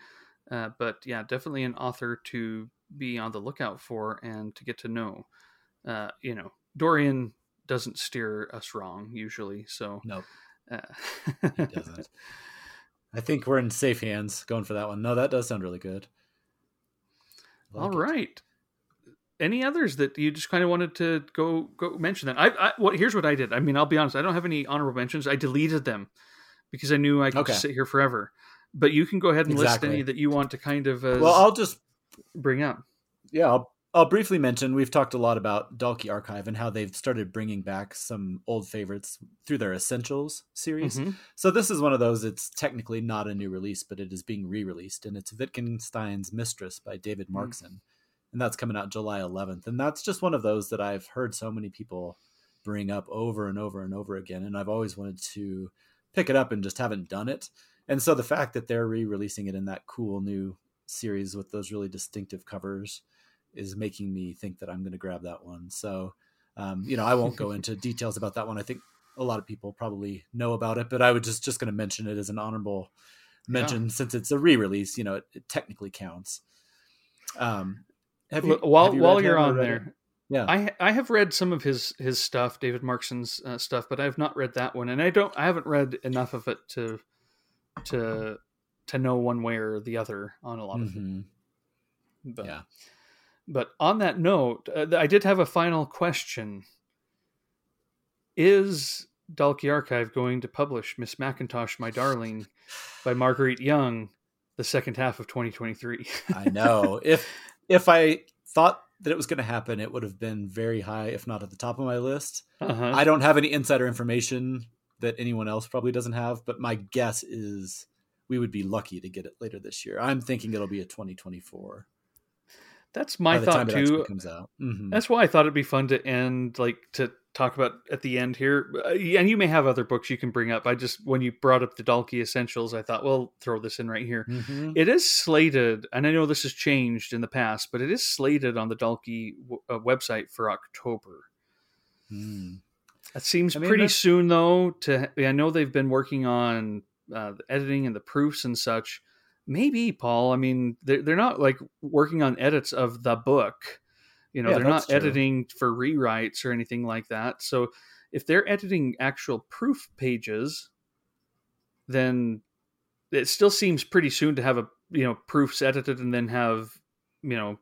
uh, but yeah, definitely an author to be on the lookout for and to get to know. Uh, you know, Dorian doesn't steer us wrong usually, so no, nope. Uh, he doesn't. I think we're in safe hands going for that one. No, that does sound really good. Like All it. any others that you just kind of wanted to go go mention that? I, I what here's what I did. I mean, I'll be honest. I don't have any honorable mentions. I deleted them because I knew I could okay. sit here forever. But you can go ahead and exactly. list any that you want to kind of. Uh, well, I'll just bring up. Yeah, I'll, I'll briefly mention. We've talked a lot about Dalkey Archive and how they've started bringing back some old favorites through their Essentials series. Mm-hmm. So this is one of those. It's technically not a new release, but it is being re-released, and it's Wittgenstein's Mistress by David mm. Markson. Mm and that's coming out July 11th. And that's just one of those that I've heard so many people bring up over and over and over again, and I've always wanted to pick it up and just haven't done it. And so the fact that they're re-releasing it in that cool new series with those really distinctive covers is making me think that I'm going to grab that one. So, um, you know, I won't go into details about that one. I think a lot of people probably know about it, but I would just just going to mention it as an honorable mention yeah. since it's a re-release. You know, it, it technically counts. Um, have you, while have you while you're on there, yeah, I I have read some of his his stuff, David Markson's uh, stuff, but I have not read that one, and I don't I haven't read enough of it to to to know one way or the other on a lot of mm-hmm. it. But, yeah. But on that note, uh, I did have a final question. Is Dalkey Archive going to publish Miss Macintosh, My Darling by Marguerite Young the second half of 2023? I know. If if I thought that it was going to happen, it would have been very high, if not at the top of my list. Uh-huh. I don't have any insider information that anyone else probably doesn't have, but my guess is we would be lucky to get it later this year. I'm thinking it'll be a 2024. That's my thought too. Comes out. Mm-hmm. That's why I thought it'd be fun to end, like to talk about at the end here. Uh, and you may have other books you can bring up. I just when you brought up the Dalkey Essentials, I thought, well, throw this in right here. Mm-hmm. It is slated, and I know this has changed in the past, but it is slated on the Dalkey w- uh, website for October. Mm. That seems I mean, pretty soon, though. To I know they've been working on uh, the editing and the proofs and such maybe paul i mean they're, they're not like working on edits of the book you know yeah, they're not true. editing for rewrites or anything like that. So if they're editing actual proof pages then it still seems pretty soon to have a you know proofs edited and then have you know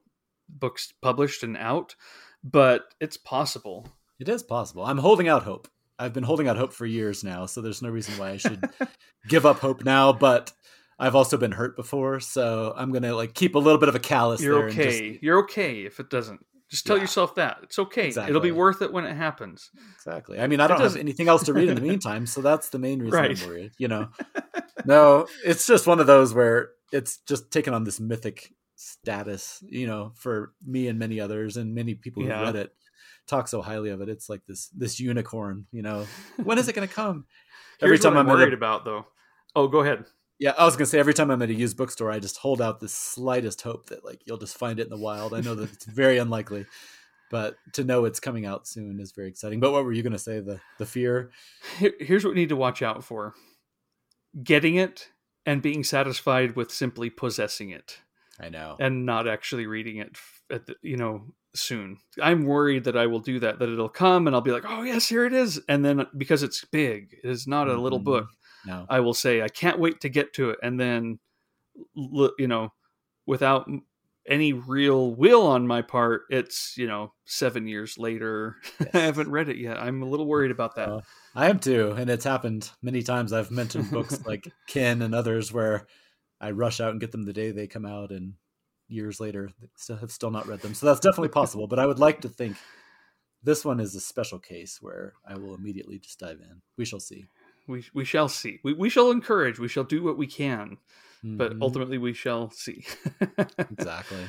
books published and out but it's possible. It is possible. I'm holding out hope. I've been holding out hope for years now so there's no reason why i should give up hope now but I've also been hurt before, so I'm gonna like keep a little bit of a callus. You're okay. Just... You're okay if it doesn't. Just tell yeah. yourself that it's okay. Exactly. It'll be worth it when it happens. Exactly. I mean, I don't have anything else to read in the meantime, so that's the main reason right. I'm worried. You know, no, it's just one of those where it's just taken on this mythic status. You know, for me and many others, and many people who yeah. read it talk so highly of it. It's like this this unicorn. You know, when is it going to come? Every time I'm worried about though. Oh, go ahead. Yeah, I was gonna say every time I'm at a used bookstore, I just hold out the slightest hope that like you'll just find it in the wild. I know that it's very unlikely, but to know it's coming out soon is very exciting. But what were you gonna say? The the fear. Here's what we need to watch out for: getting it and being satisfied with simply possessing it. I know, and not actually reading it at the you know soon. I'm worried that I will do that. That it'll come and I'll be like, oh yes, here it is, and then because it's big, it is not a little mm-hmm. book no. I will say I can't wait to get to it, and then you know, without any real will on my part, it's you know seven years later. Yes. I haven't read it yet. I'm a little worried about that. Uh, I am too, and it's happened many times. I've mentioned books like Kin and others where I rush out and get them the day they come out, and years later still have still not read them. So that's definitely possible. but I would like to think this one is a special case where I will immediately just dive in. We shall see we we shall see. We we shall encourage. We shall do what we can, mm-hmm. but ultimately we shall see. exactly.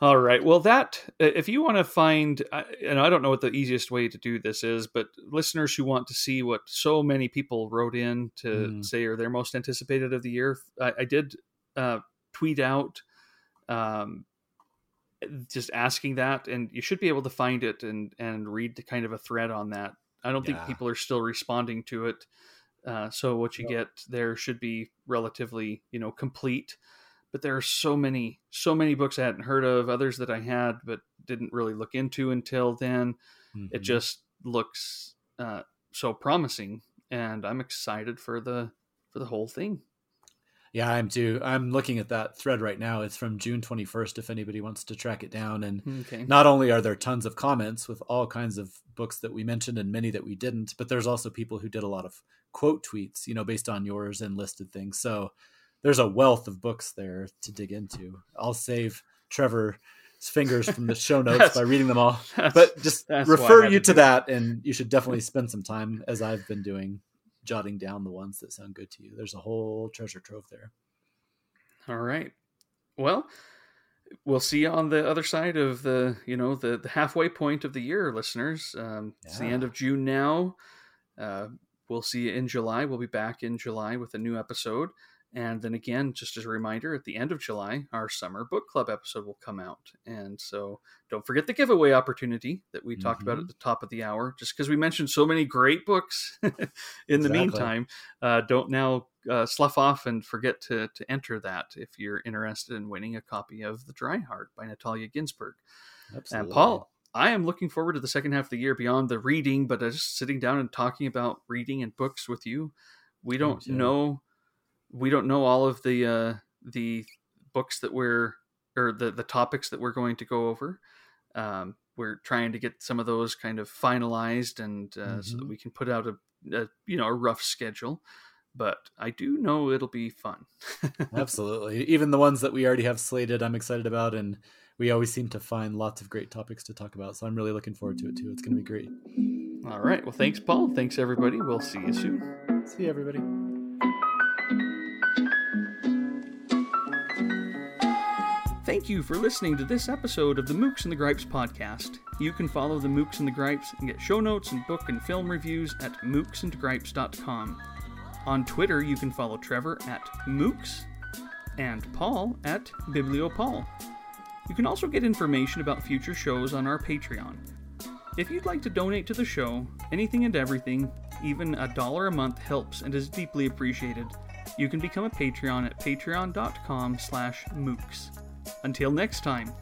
All right. Well, that if you want to find, and I don't know what the easiest way to do this is, but listeners who want to see what so many people wrote in to mm. say are their most anticipated of the year, I, I did uh, tweet out um, just asking that, and you should be able to find it and and read the kind of a thread on that I don't yeah. think people are still responding to it. Uh, so what you get there should be relatively, you know, complete. But there are so many, so many books I hadn't heard of, others that I had but didn't really look into until then. Mm-hmm. It just looks uh, so promising, and I'm excited for the for the whole thing. Yeah, I'm too. I'm looking at that thread right now. It's from June 21st if anybody wants to track it down. And okay. not only are there tons of comments with all kinds of books that we mentioned and many that we didn't, but there's also people who did a lot of quote tweets, you know, based on yours and listed things. So there's a wealth of books there to dig into. I'll save Trevor's fingers from the show notes by reading them all. But just refer you to, to that and you should definitely spend some time as I've been doing jotting down the ones that sound good to you. There's a whole treasure trove there. All right. Well, we'll see you on the other side of the you know the, the halfway point of the year listeners um, yeah. it's the end of june now uh, we'll see you in july we'll be back in july with a new episode and then again, just as a reminder, at the end of July, our summer book club episode will come out. And so don't forget the giveaway opportunity that we mm-hmm. talked about at mm-hmm. the top of the hour. Just because we mentioned so many great books in exactly. the meantime, uh, don't now uh, slough off and forget to, to enter that if you're interested in winning a copy of The Dry Heart by Natalia Ginzburg. Absolutely. And Paul, I am looking forward to the second half of the year beyond the reading, but just sitting down and talking about reading and books with you. We don't know we don't know all of the uh, the books that we're or the the topics that we're going to go over. Um, we're trying to get some of those kind of finalized and uh, mm-hmm. so that mm-hmm. we can put out a, a, you know a rough schedule. But I do know it'll be fun. Absolutely, even the ones that we already have slated, I'm excited about, and we always seem to find lots of great topics to talk about. So I'm really looking forward to it too. It's going to be great. All right. Well, thanks, Paul. Thanks, everybody. We'll see you soon. See you, everybody. Thank you for listening to this episode of the Mookse and the Gripes podcast. You can follow the Mookse and the Gripes and get show notes and book and film reviews at mookseandgripes.com. On Twitter, you can follow Trevor at Mookse and Paul at BiblioPaul. You can also get information about future shows on our Patreon. If you'd like to donate to the show, anything and everything, even a dollar a month helps and is deeply appreciated. You can become a Patreon at patreon.com slash mookse. Until next time.